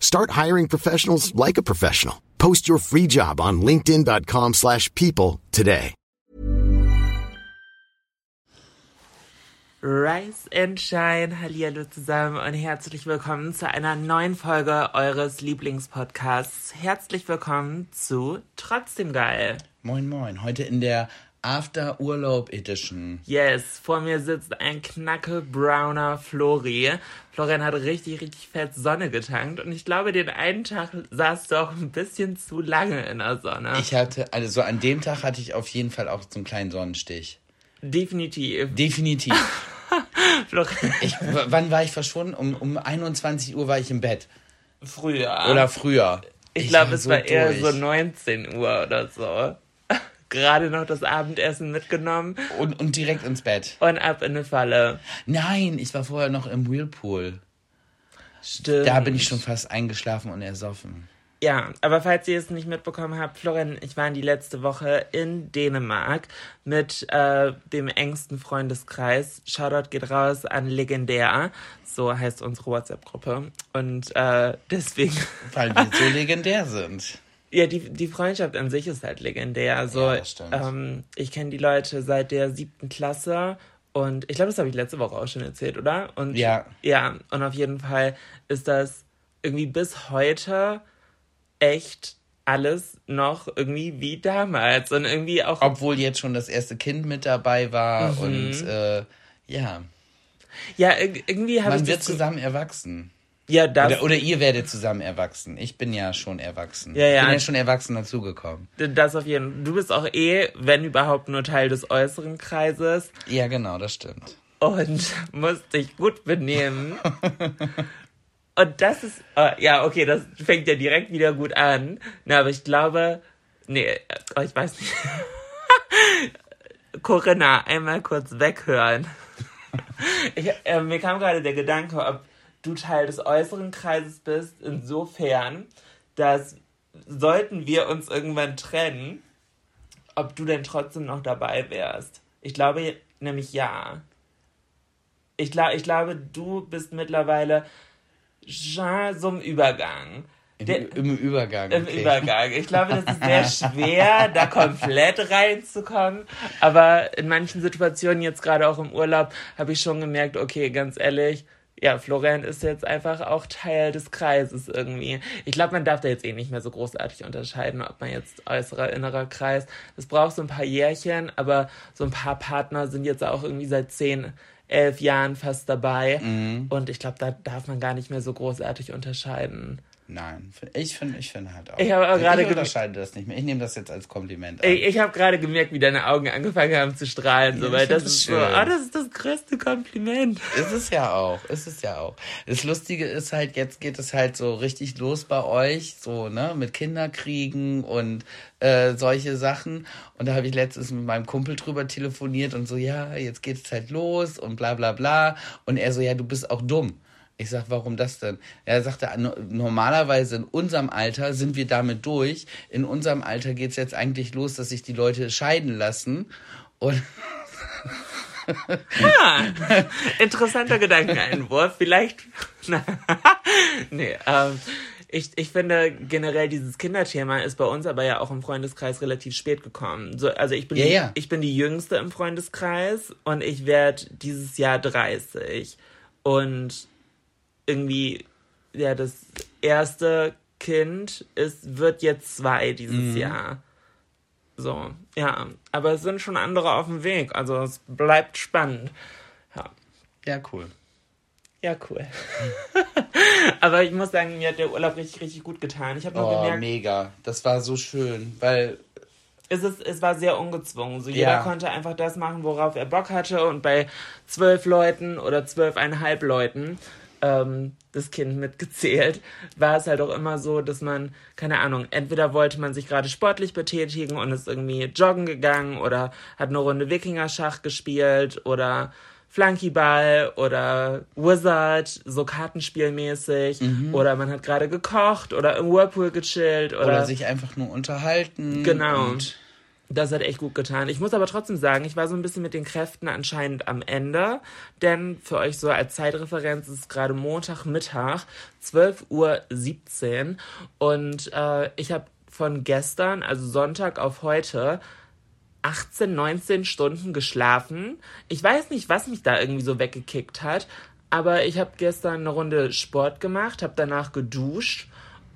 Start hiring professionals like a professional. Post your free job on linkedin.com/people slash people today. Rise and Shine, hallihallo zusammen und herzlich willkommen zu einer neuen Folge eures Lieblingspodcasts. Herzlich willkommen zu Trotzdem Geil. Moin Moin, heute in der After Urlaub Edition. Yes, vor mir sitzt ein knackebrauner Flori. Florian hat richtig, richtig fett Sonne getankt und ich glaube, den einen Tag saß du auch ein bisschen zu lange in der Sonne. Ich hatte, also so an dem Tag hatte ich auf jeden Fall auch so einen kleinen Sonnenstich. Definitiv. Definitiv. Ich, wann war ich verschwunden? Um, um 21 Uhr war ich im Bett. früher. Oder früher. ich glaube, es so war eher durch. so 19 Uhr oder so. Gerade noch das Abendessen mitgenommen Und, und direkt ins Bett. und ab in eine Falle. Nein, ich war vorher noch im Whirlpool. Stimmt. Da bin ich schon fast eingeschlafen und ersoffen. Ja, aber falls ihr es nicht mitbekommen habt, Florian, ich war die letzte Woche in Dänemark mit äh, dem engsten Freundeskreis. Shoutout geht raus an Legendär. So heißt unsere WhatsApp-Gruppe. Und äh, deswegen, Weil wir so legendär sind. Ja, die, die Freundschaft an sich ist halt legendär. Also, Ja, ähm, ich kenne die Leute seit der siebten Klasse. Und ich glaube, das habe ich letzte Woche auch schon erzählt, oder? Und Ja. Ja, und auf jeden Fall ist das irgendwie bis heute echt alles noch irgendwie wie damals. Und irgendwie auch. Obwohl jetzt schon das erste Kind mit dabei war Mhm. und äh, ja, ja, irg- irgendwie habe ich. man wird zusammen erwachsen. Ja, das. Oder, oder ihr werdet zusammen erwachsen. Ich bin ja schon erwachsen. Ja, ja. Ich bin ja schon erwachsen dazugekommen. Das auf jeden Fall. Du bist auch eh, wenn überhaupt, nur Teil des äußeren Kreises Ja, genau, das stimmt. und musst dich gut benehmen. und das ist, äh, ja, okay, das fängt ja direkt wieder gut an. Na, aber ich glaube, nee, oh, ich weiß nicht. Corinna, einmal kurz weghören. Ich, äh, mir kam gerade der Gedanke, ob du Teil des äußeren Kreises bist, insofern, dass sollten wir uns irgendwann trennen, ob du denn trotzdem noch dabei wärst. Ich glaube nämlich ja. Ich, gla ich glaube, du bist mittlerweile schon so im Übergang. Im, Der, im Übergang. Im okay. Übergang. Ich glaube, das ist sehr schwer, da komplett reinzukommen. Aber in manchen Situationen, jetzt gerade auch im Urlaub, habe ich schon gemerkt, okay, ganz ehrlich, ja, Florian ist jetzt einfach auch Teil des Kreises irgendwie. Ich glaube, man darf da jetzt eh nicht mehr so großartig unterscheiden, ob man jetzt äußerer, innerer Kreis. Es braucht so ein paar Jährchen, aber so ein paar Partner sind jetzt auch irgendwie seit zehn, elf Jahren fast dabei. Mhm. Und ich glaube, da darf man gar nicht mehr so großartig unterscheiden. Nein, ich finde ich finde halt auch. Ich habe gerade Ich unterscheide das nicht mehr. Ich nehme das jetzt als Kompliment an. Ich, ich habe gerade gemerkt, wie deine Augen angefangen haben zu strahlen, so, Ja, weil ich das find das ist so, schön. ah, das ist das größte Kompliment. Ist es ja auch, ist es ja auch. Das Lustige ist halt, jetzt geht es halt so richtig los bei euch, so, ne, mit Kinderkriegen und äh, solche Sachen. Und da habe ich letztens mit meinem Kumpel drüber telefoniert und so, ja, jetzt geht es halt los und bla bla bla. Und er so, ja, du bist auch dumm. Ich sag, warum das denn? Er sagte, no- normalerweise in unserem Alter sind wir damit durch. In unserem Alter geht's jetzt eigentlich los, dass sich die Leute scheiden lassen. Und Ah, interessanter Gedankeneinwurf. Vielleicht. nee, ähm, ich, ich finde generell dieses Kinderthema ist bei uns aber ja auch im Freundeskreis relativ spät gekommen. So, also ich bin, Ja, die, ja. ich bin die Jüngste im Freundeskreis und ich werde dieses Jahr 30. Und irgendwie, ja, das erste Kind ist, wird jetzt zwei dieses Mhm. Jahr. So, ja. Aber es sind schon andere auf dem Weg. Also es bleibt spannend. Ja, Ja, cool. ja cool. Aber ich muss sagen, mir hat der Urlaub richtig, richtig gut getan. Ich habe nur Oh, gemerkt, mega. Das war so schön, weil es, ist, es war sehr ungezwungen. So, jeder Ja. konnte einfach das machen, worauf er Bock hatte. Und bei zwölf Leuten oder zwölfeinhalb Leuten, ähm, das Kind mitgezählt, war es halt auch immer so, dass man, keine Ahnung, entweder wollte man sich gerade sportlich betätigen und ist irgendwie joggen gegangen oder hat eine Runde Wikingerschach gespielt oder Flunkyball oder Wizard, so kartenspielmäßig. Oder man hat gerade gekocht oder im Whirlpool gechillt oder, oder sich einfach nur unterhalten. Genau. Und das hat echt gut getan. Ich muss aber trotzdem sagen, ich war so ein bisschen mit den Kräften anscheinend am Ende. Denn für euch so als Zeitreferenz ist es gerade Montagmittag, 12.17 Uhr. Und äh, ich habe von gestern, also Sonntag auf heute, 18, 19 Stunden geschlafen. Ich weiß nicht, was mich da irgendwie so weggekickt hat. Aber ich habe gestern eine Runde Sport gemacht, habe danach geduscht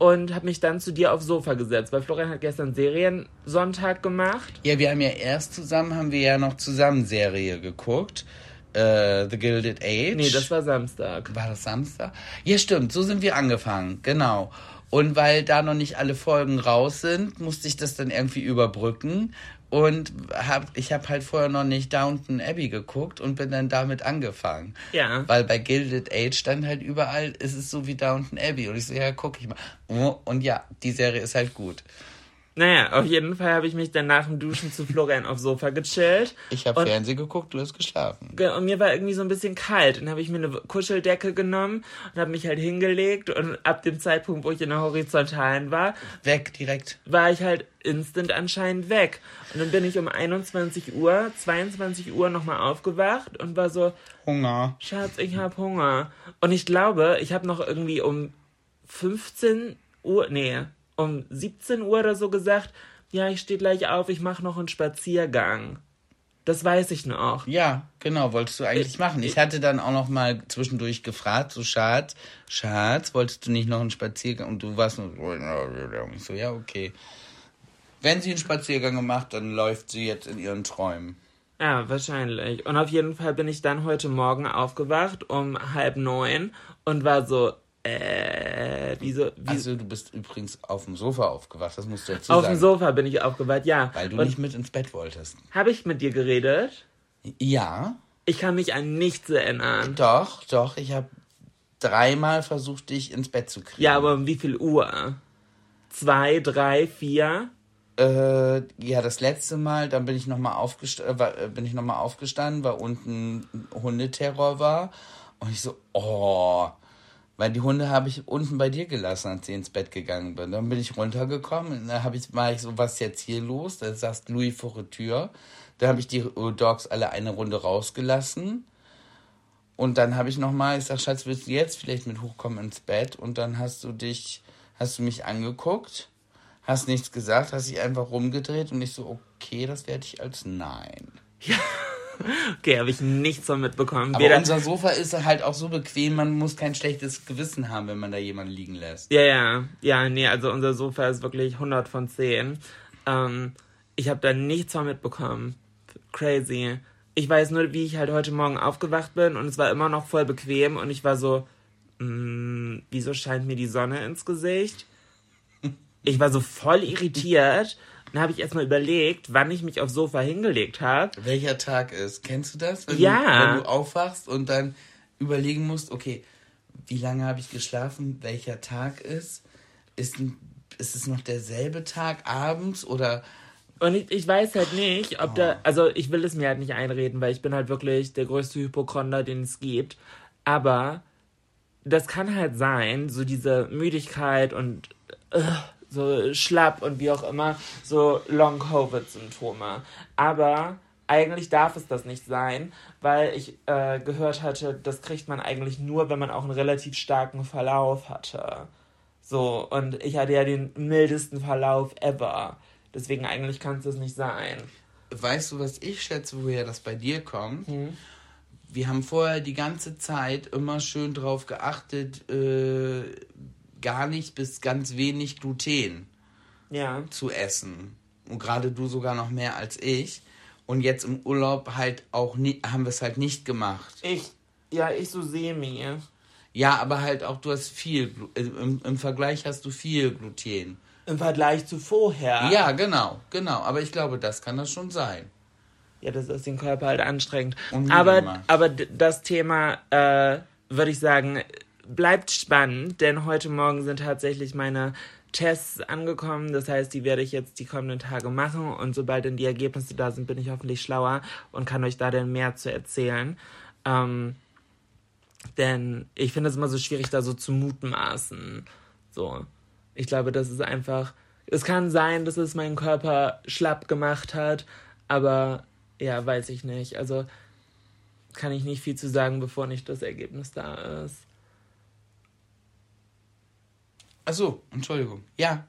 und habe mich dann zu dir aufs Sofa gesetzt, weil Florian hat gestern Seriensonntag gemacht. ja, wir haben ja erst zusammen, haben wir ja noch zusammen Serie geguckt. Äh, The Gilded Age. Nee, das war Samstag. War das Samstag? Ja, stimmt, so sind wir angefangen, genau. Und weil da noch nicht alle Folgen raus sind, musste ich das dann irgendwie überbrücken. Und hab, ich habe halt vorher noch nicht Downton Abbey geguckt und bin dann damit angefangen. Ja. Weil bei Gilded Age stand halt überall, ist es so wie Downton Abbey. Und ich so, ja, guck ich mal. Und ja, die Serie ist halt gut. Naja, auf jeden Fall habe ich mich dann nach dem Duschen zu Florian aufs Sofa gechillt. Ich habe Und- Fernsehen geguckt, du hast geschlafen. Ge- Und mir war irgendwie so ein bisschen kalt. Dann habe ich mir eine Kuscheldecke genommen und habe mich halt hingelegt. Und ab dem Zeitpunkt, wo ich in der Horizontalen war, Weg direkt. war ich halt instant anscheinend weg. Und dann bin ich um 21 Uhr, 22 Uhr nochmal aufgewacht und war so, Hunger. Schatz, ich hab Hunger. Und ich glaube, ich habe noch irgendwie um 15 Uhr, nee, um 17 Uhr oder so gesagt, ja, ich stehe gleich auf, ich mache noch einen Spaziergang. Das weiß ich noch. Ja, genau, wolltest du eigentlich machen. Ich hatte dann auch noch mal zwischendurch gefragt, so Schatz, Schatz, wolltest du nicht noch einen Spaziergang? Und du warst nur so, ich so, ja, okay. Wenn sie einen Spaziergang gemacht, dann läuft sie jetzt in ihren Träumen. Ja, wahrscheinlich. Und auf jeden Fall bin ich dann heute Morgen aufgewacht um halb neun und war so, äh, wieso, wie, Also du bist übrigens auf dem Sofa aufgewacht, das musst du dazu auf sagen. dem Sofa bin ich aufgewacht, ja. Weil du und nicht mit ins Bett wolltest. habe ich mit dir geredet? Ja, Ich kann mich an nichts erinnern. doch, doch, ich habe dreimal versucht, dich ins Bett zu kriegen. Ja, aber um wie viel Uhr? Zwei, drei, vier? Äh, ja, das letzte Mal, dann bin ich nochmal aufgest äh, äh, bin ich noch mal aufgestanden, weil unten Hundeterror war. Und ich so, oh. Weil die Hunde habe ich unten bei dir gelassen, als ich ins Bett gegangen bin. Dann bin ich runtergekommen und dann habe ich, war ich so, was ist jetzt hier los? Da saß Louis vor der Tür. Da habe ich die äh, Dogs alle eine Runde rausgelassen. Und dann habe ich nochmal, ich sag, Schatz, willst du jetzt vielleicht mit hochkommen ins Bett? Und dann hast du dich, hast du mich angeguckt, hast nichts gesagt, hast dich einfach rumgedreht und ich so, okay, das werde ich als Nein. Okay, habe ich nichts von mitbekommen. Aber Weder, unser Sofa ist halt auch so bequem, man muss kein schlechtes Gewissen haben, wenn man da jemanden liegen lässt. ja, ja, ja, nee, also unser Sofa ist wirklich 100 von 10. Ähm, ich habe da nichts von mitbekommen. Crazy. Ich weiß nur, wie ich halt heute Morgen aufgewacht bin und es war immer noch voll bequem und ich war so, mm, wieso scheint mir die Sonne ins Gesicht? Ich war so voll irritiert. Dann habe ich erstmal überlegt, wann ich mich aufs Sofa hingelegt habe. Welcher Tag ist? Kennst du das? Wenn Ja. Du, wenn du aufwachst und dann überlegen musst, okay, wie lange habe ich geschlafen? Welcher Tag ist? Ist, ist es noch derselbe Tag abends oder Und ich, ich weiß halt nicht, ob da, also ich will es mir halt nicht einreden, weil ich bin halt wirklich der größte Hypochonder, den es gibt. Aber das kann halt sein, so diese Müdigkeit und äh, so schlapp und wie auch immer, so Long-Covid-Symptome. Aber eigentlich darf es das nicht sein, weil ich äh, gehört hatte, das kriegt man eigentlich nur, wenn man auch einen relativ starken Verlauf hatte. So, und ich hatte ja den mildesten Verlauf ever. Deswegen eigentlich kann es das nicht sein. weißt du, was ich schätze, woher das bei dir kommt? Wir haben vorher die ganze Zeit immer schön drauf geachtet, äh, gar nicht bis ganz wenig Gluten Ja. zu essen. und gerade du sogar noch mehr als ich. Und jetzt im Urlaub halt auch nie, haben wir es halt nicht gemacht. Ich, ja, ich so semi. Ja, aber halt auch, du hast viel, im, im Vergleich hast du viel Gluten. Im Vergleich zu vorher. Ja, genau, genau. Aber ich glaube, das kann das schon sein. Ja, das ist den Körper halt anstrengend. Aber, aber das Thema, äh, würde ich sagen, bleibt spannend, denn heute Morgen sind tatsächlich meine Tests angekommen. Das heißt, die werde ich jetzt die kommenden Tage machen und sobald dann die Ergebnisse da sind, bin ich hoffentlich schlauer und kann euch da dann mehr zu erzählen. Ähm, denn ich finde es immer so schwierig, da so zu mutmaßen. So. Ich glaube, das ist einfach. Es kann sein, dass es meinen Körper schlapp gemacht hat, aber ja, weiß ich nicht. Also kann ich nicht viel zu sagen, bevor nicht das Ergebnis da ist. Ach so, Entschuldigung. Ja.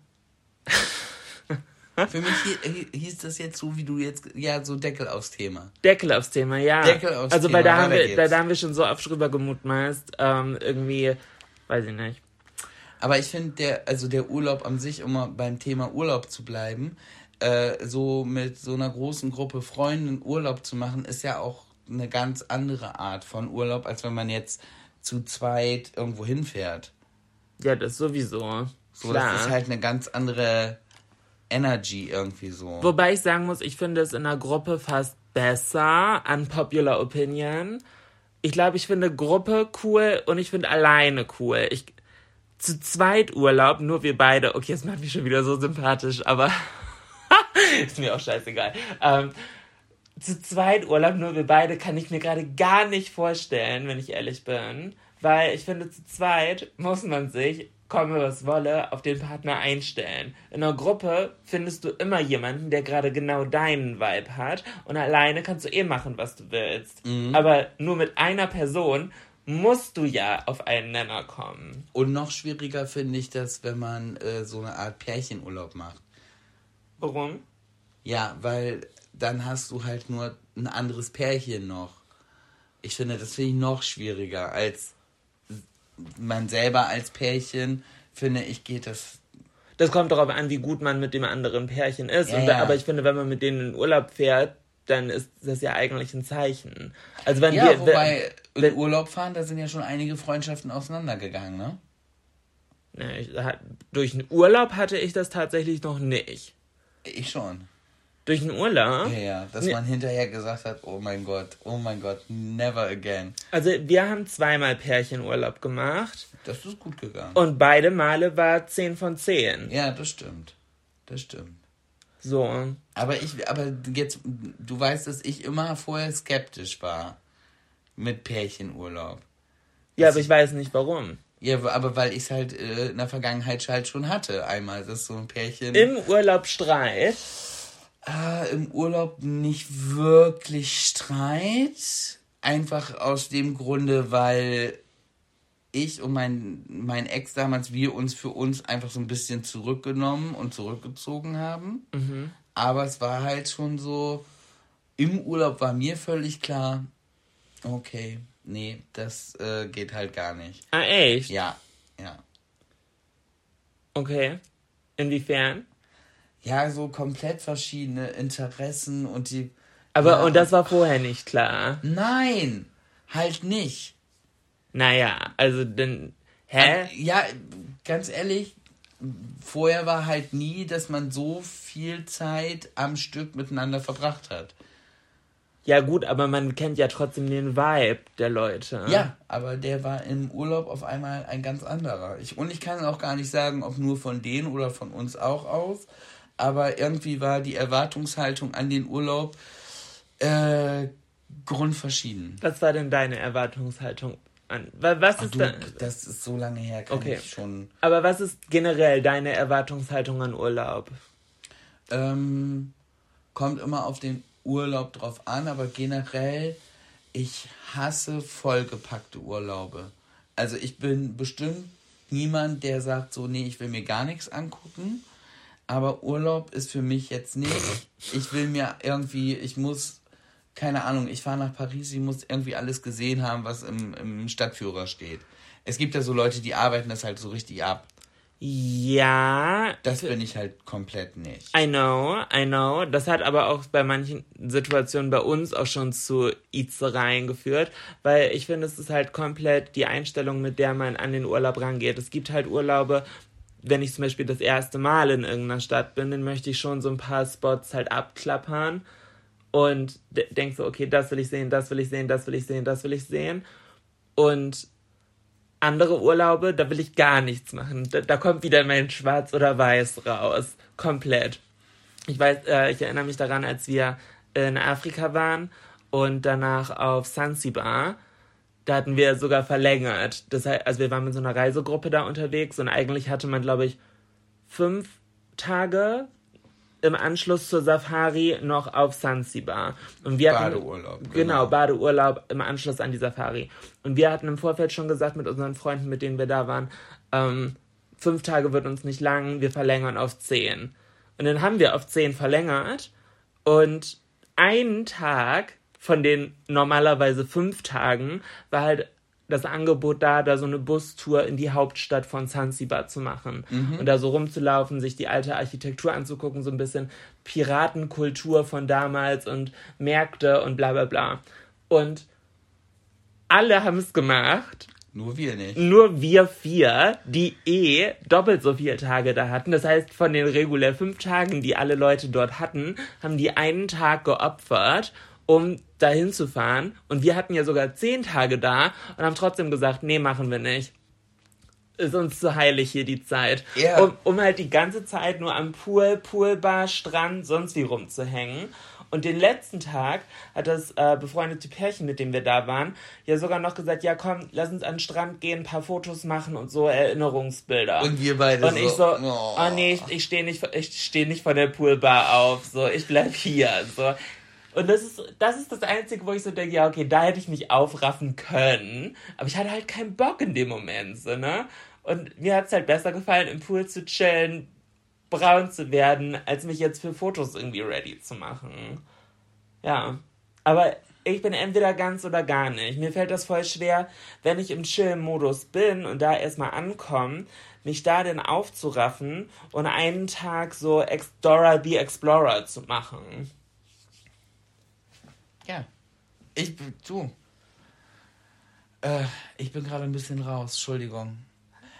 Für mich hi- hieß das jetzt so, wie du jetzt, ja, so Deckel aufs Thema. Deckel aufs Thema, ja. Deckel aufs also, Thema, weil da haben, wir, da, da haben wir schon so oft drüber gemutmaßt. Ähm, irgendwie, weiß ich nicht. Aber ich finde, der, also der Urlaub an sich, um mal beim Thema Urlaub zu bleiben, äh, so mit so einer großen Gruppe Freunden Urlaub zu machen, ist ja auch eine ganz andere Art von Urlaub, als wenn man jetzt zu zweit irgendwo hinfährt. Ja, das sowieso. So, Klar. das ist halt eine ganz andere Energy irgendwie so. Wobei ich sagen muss, ich finde es in einer Gruppe fast besser, unpopular opinion. Ich glaube, ich finde Gruppe cool und ich finde alleine cool. Ich, zu zweit Urlaub, nur wir beide. Okay, das macht mich schon wieder so sympathisch, aber ist mir auch scheißegal. Ähm, zu zweit Urlaub, nur wir beide, kann ich mir gerade gar nicht vorstellen, wenn ich ehrlich bin. Weil ich finde, zu zweit muss man sich, komme was wolle, auf den Partner einstellen. In einer Gruppe findest du immer jemanden, der gerade genau deinen Vibe hat. Und alleine kannst du eh machen, was du willst. Aber nur mit einer Person musst du ja auf einen Nenner kommen. Und noch schwieriger finde ich das, wenn man äh, so eine Art Pärchenurlaub macht. Warum? Ja, weil dann hast du halt nur ein anderes Pärchen noch. Ich finde, das finde ich noch schwieriger als man selber als Pärchen. Finde ich, geht das. Das kommt darauf an, wie gut man mit dem anderen Pärchen ist. Ja, ja. Aber ich finde, wenn man mit denen in Urlaub fährt, dann ist das ja eigentlich ein Zeichen. Also wenn Ja, wir, wobei wenn- in Urlaub fahren, da sind ja schon einige Freundschaften auseinandergegangen, ne? Ne, ich, durch einen Urlaub hatte ich das tatsächlich noch nicht. Ich schon. Durch einen Urlaub? Ja, ja, dass man hinterher gesagt hat, oh mein Gott, oh mein Gott, never again. Also wir haben zweimal Pärchenurlaub gemacht Das ist gut gegangen. und beide Male war 10 von 10. ja, das stimmt. Das stimmt. So. Aber ich, aber jetzt, du weißt, dass ich immer vorher skeptisch war mit Pärchenurlaub. Ja, aber ich weiß nicht warum. Ja, aber weil ich es halt äh, in der Vergangenheit halt schon hatte. Einmal, dass so ein Pärchen Im Urlaub Streit. Ah, im Urlaub nicht wirklich Streit. Einfach aus dem Grunde, weil ich und mein, mein Ex damals, wir uns für uns einfach so ein bisschen zurückgenommen und zurückgezogen haben. Aber es war halt schon so, im Urlaub war mir völlig klar, okay, nee, das äh, geht halt gar nicht. Ah, echt? Ja, ja. Okay. Inwiefern? Ja, so komplett verschiedene Interessen und die. Aber, ja, und das war vorher nicht klar. Nein, halt nicht. Naja, also dann. Hä? Ja, ganz ehrlich, vorher war halt nie, dass man so viel Zeit am Stück miteinander verbracht hat. Ja, gut, aber man kennt ja trotzdem den Vibe der Leute. Ja, aber der war im Urlaub auf einmal ein ganz anderer. Ich, und ich kann auch gar nicht sagen, ob nur von denen oder von uns auch aus. Aber irgendwie war die Erwartungshaltung an den Urlaub äh, grundverschieden. Was war denn deine Erwartungshaltung an? wa- Was ist Du, da, das ist so lange her, kann Okay. ich schon. aber was ist generell deine Erwartungshaltung an Urlaub? Ähm, kommt immer auf den Urlaub drauf an, aber generell, ich hasse vollgepackte Urlaube. Also ich bin bestimmt niemand, der sagt so, nee, ich will mir gar nichts angucken. Aber Urlaub ist für mich jetzt nicht. Ich will mir irgendwie, ich muss, keine Ahnung, ich fahre nach Paris, ich muss irgendwie alles gesehen haben, was im, im Stadtführer steht. Es gibt ja so Leute, die arbeiten das halt so richtig ab. Ja. Das bin ich halt komplett nicht. I know, I know. Das hat aber auch bei manchen Situationen bei uns auch schon zu Itzereien geführt, weil ich finde, es ist halt komplett die Einstellung, mit der man an den Urlaub rangeht. Es gibt halt Urlaube, wenn ich zum Beispiel das erste Mal in irgendeiner Stadt bin, dann möchte ich schon so ein paar Spots halt abklappern und denke so, okay, das will ich sehen, das will ich sehen, das will ich sehen, das will ich sehen. Und andere Urlaube, da will ich gar nichts machen. Da, da kommt wieder mein Schwarz oder Weiß raus. Komplett. Ich weiß, äh, ich erinnere mich daran, als wir in Afrika waren und danach auf Zanzibar. Da hatten wir sogar verlängert. Das heißt, also wir waren mit so einer Reisegruppe da unterwegs und eigentlich hatte man, glaube ich, fünf Tage im Anschluss zur Safari noch auf Zanzibar. Und wir hatten, Badeurlaub. Genau, genau, Badeurlaub im Anschluss an die Safari. Und wir hatten im Vorfeld schon gesagt mit unseren Freunden, mit denen wir da waren, ähm, fünf Tage wird uns nicht lang, wir verlängern auf zehn. Und dann haben wir auf zehn verlängert und einen Tag von den normalerweise fünf Tagen war halt das Angebot da, da so eine Bustour in die Hauptstadt von Zanzibar zu machen mhm. und da so rumzulaufen, sich die alte Architektur anzugucken, so ein bisschen Piratenkultur von damals und Märkte und bla bla bla. Und alle haben es gemacht. Nur wir nicht. Nur wir vier, die eh doppelt so viele Tage da hatten. Das heißt, von den regulär fünf Tagen, die alle Leute dort hatten, haben die einen Tag geopfert um dahin zu fahren. Und wir hatten ja sogar zehn Tage da und haben trotzdem gesagt, nee, machen wir nicht. Ist uns zu heilig hier die Zeit. Yeah. Um, um halt die ganze Zeit nur am Pool, Poolbar, Strand, sonst wie rumzuhängen. Und den letzten Tag hat das äh, befreundete Pärchen, mit dem wir da waren, ja sogar noch gesagt, ja komm, lass uns an den Strand gehen, ein paar Fotos machen und so Erinnerungsbilder. Und wir beide Und ich so, oh, oh nee, ich, ich stehe nicht, ich steh nicht von der Poolbar auf, so, ich bleib hier, so. Und das ist, das ist das Einzige, wo ich so denke, ja, okay, da hätte ich mich aufraffen können. Aber ich hatte halt keinen Bock in dem Moment, so, ne? Und mir hat es halt besser gefallen, im Pool zu chillen, braun zu werden, als mich jetzt für Fotos irgendwie ready zu machen. Ja. Aber ich bin entweder ganz oder gar nicht. Mir fällt das voll schwer, wenn ich im Chill-Modus bin und da erstmal ankomme, mich da denn aufzuraffen und einen Tag so Dora the Explorer zu machen. Ja. Ich, du. Äh, ich bin gerade ein bisschen raus, Entschuldigung.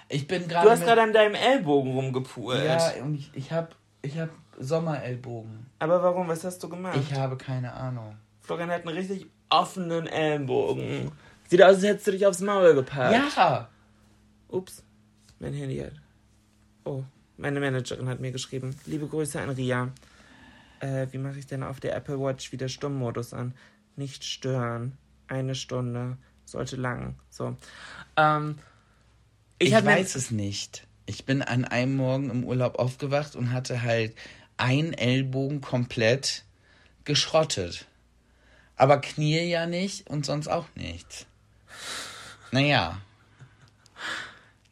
Ich bin gerade. Du hast gerade an deinem Ellbogen rumgepult. Ja, und ich, ich habe ich hab Sommerellbogen. Aber warum? Was hast du gemacht? Ich habe keine Ahnung. Florian hat einen richtig offenen Ellbogen. Sieht aus, als hättest du dich aufs Maul gepackt. Ja! Ups, mein Handy hat. Oh, meine Managerin hat mir geschrieben. Liebe Grüße an Ria. Äh, wie mache ich denn auf der Apple Watch wieder Stummmodus an? Nicht stören. Eine Stunde. Sollte lang. So. Ähm, ich, ich weiß es nicht. Ich bin an einem Morgen im Urlaub aufgewacht und hatte halt einen Ellbogen komplett geschrottet. Aber Knie ja nicht und sonst auch nichts. Naja.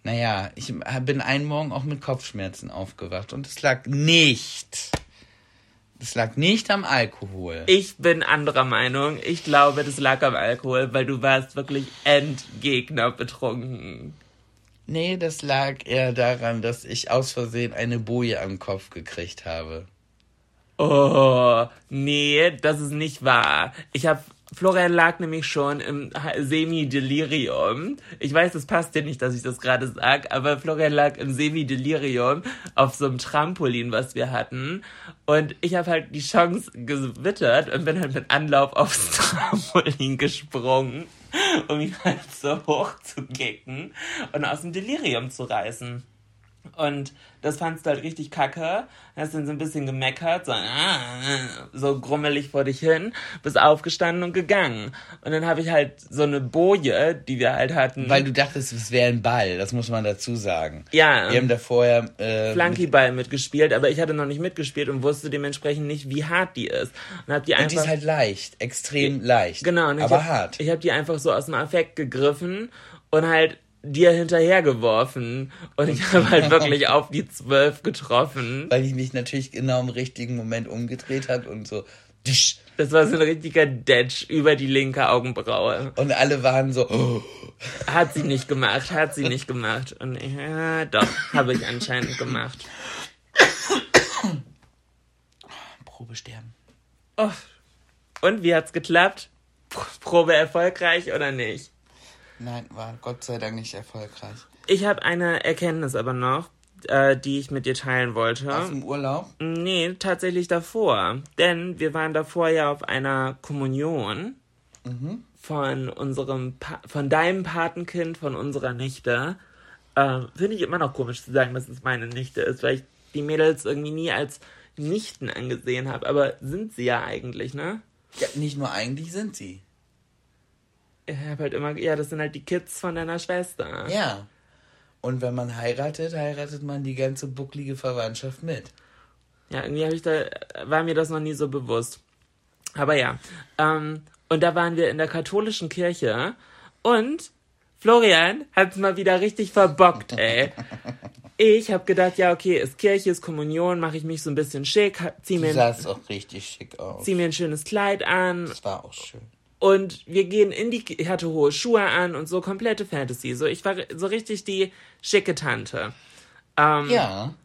Naja, ich bin einen Morgen auch mit Kopfschmerzen aufgewacht und es lag nicht das lag nicht am Alkohol. Ich bin anderer Meinung. Ich glaube, das lag am Alkohol, weil du warst wirklich Endgegner betrunken. Nee, das lag eher daran, dass ich aus Versehen eine Boje am Kopf gekriegt habe. Oh, nee, das ist nicht wahr. Ich habe Florian lag nämlich schon im Semi-Delirium. Ich weiß, es passt dir nicht, dass ich das gerade sag, aber Florian lag im Semi-Delirium auf so einem Trampolin, was wir hatten. Und ich habe halt die Chance gewittert und bin halt mit Anlauf aufs Trampolin gesprungen, um ihn halt so hoch zu kicken und aus dem Delirium zu reißen. Und das fandst du halt richtig kacke. Hast dann so ein bisschen gemeckert, so, so grummelig vor dich hin, bist aufgestanden und gegangen. Und dann habe ich halt so eine Boje, die wir halt hatten. Weil du dachtest, es wäre ein Ball, das muss man dazu sagen. Ja. Wir haben da vorher äh, Flunkyball mitgespielt, aber ich hatte noch nicht mitgespielt und wusste dementsprechend nicht, wie hart die ist. Und, hab die, einfach, und die ist halt leicht, extrem leicht. Genau. aber hab, hart. Ich habe die einfach so aus dem Affekt gegriffen und halt dir hinterhergeworfen und ich habe halt wirklich auf die zwölf getroffen. Weil ich mich natürlich genau im richtigen Moment umgedreht hat und so. Das war so ein richtiger Detsch über die linke Augenbraue. Und alle waren so, oh. Hat sie nicht gemacht, hat sie nicht gemacht. Und ich, ja, doch, habe ich anscheinend gemacht. Probe sterben. Oh. Und wie hat's geklappt? Probe erfolgreich oder nicht? Nein, war Gott sei Dank nicht erfolgreich. Ich habe eine Erkenntnis aber noch, äh, die ich mit dir teilen wollte. Aus dem Urlaub? Nee, tatsächlich davor. Denn wir waren davor ja auf einer Kommunion Mhm. von unserem, pa von deinem Patenkind, von unserer Nichte. Äh, Finde ich immer noch komisch zu sagen, dass es meine Nichte ist, weil ich die Mädels irgendwie nie als Nichten angesehen habe. Aber sind sie ja eigentlich, ne? Ja, nicht nur eigentlich sind sie. Ich habe halt immer, ja, das sind halt die Kids von deiner Schwester. Ja. Und wenn man heiratet, heiratet man die ganze bucklige Verwandtschaft mit. Ja, irgendwie habe ich da, war mir das noch nie so bewusst. Aber ja. Ähm, und da waren wir in der katholischen Kirche und Florian hat's mal wieder richtig verbockt, ey. Ich habe gedacht, ja, okay, ist Kirche, ist Kommunion, mache ich mich so ein bisschen schick, zieh Du mir, sahst auch richtig schick aus. zieh mir ein schönes Kleid an Das war auch schön. Und wir gehen in die, ich hatte hohe Schuhe an und so komplette Fantasy. So, ich war so richtig die schicke Tante. Ähm, Ja.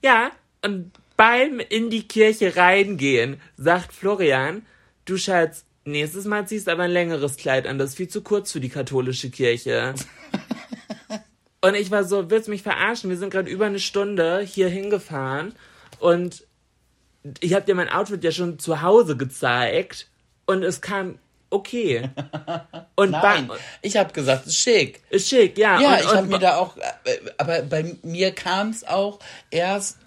Ja, und beim in die Kirche reingehen, sagt Florian, du Schatz, nächstes Mal ziehst aber ein längeres Kleid an, das ist viel zu kurz für die katholische Kirche. und ich war so, willst du mich verarschen? Wir sind gerade über eine Stunde hier hingefahren und ich habe dir mein Outfit ja schon zu Hause gezeigt und es kam okay. Und Nein, ich habe gesagt, es ist schick. ist schick, ja. Ja, und, ich habe mir da auch, äh, aber bei mir kam es auch erst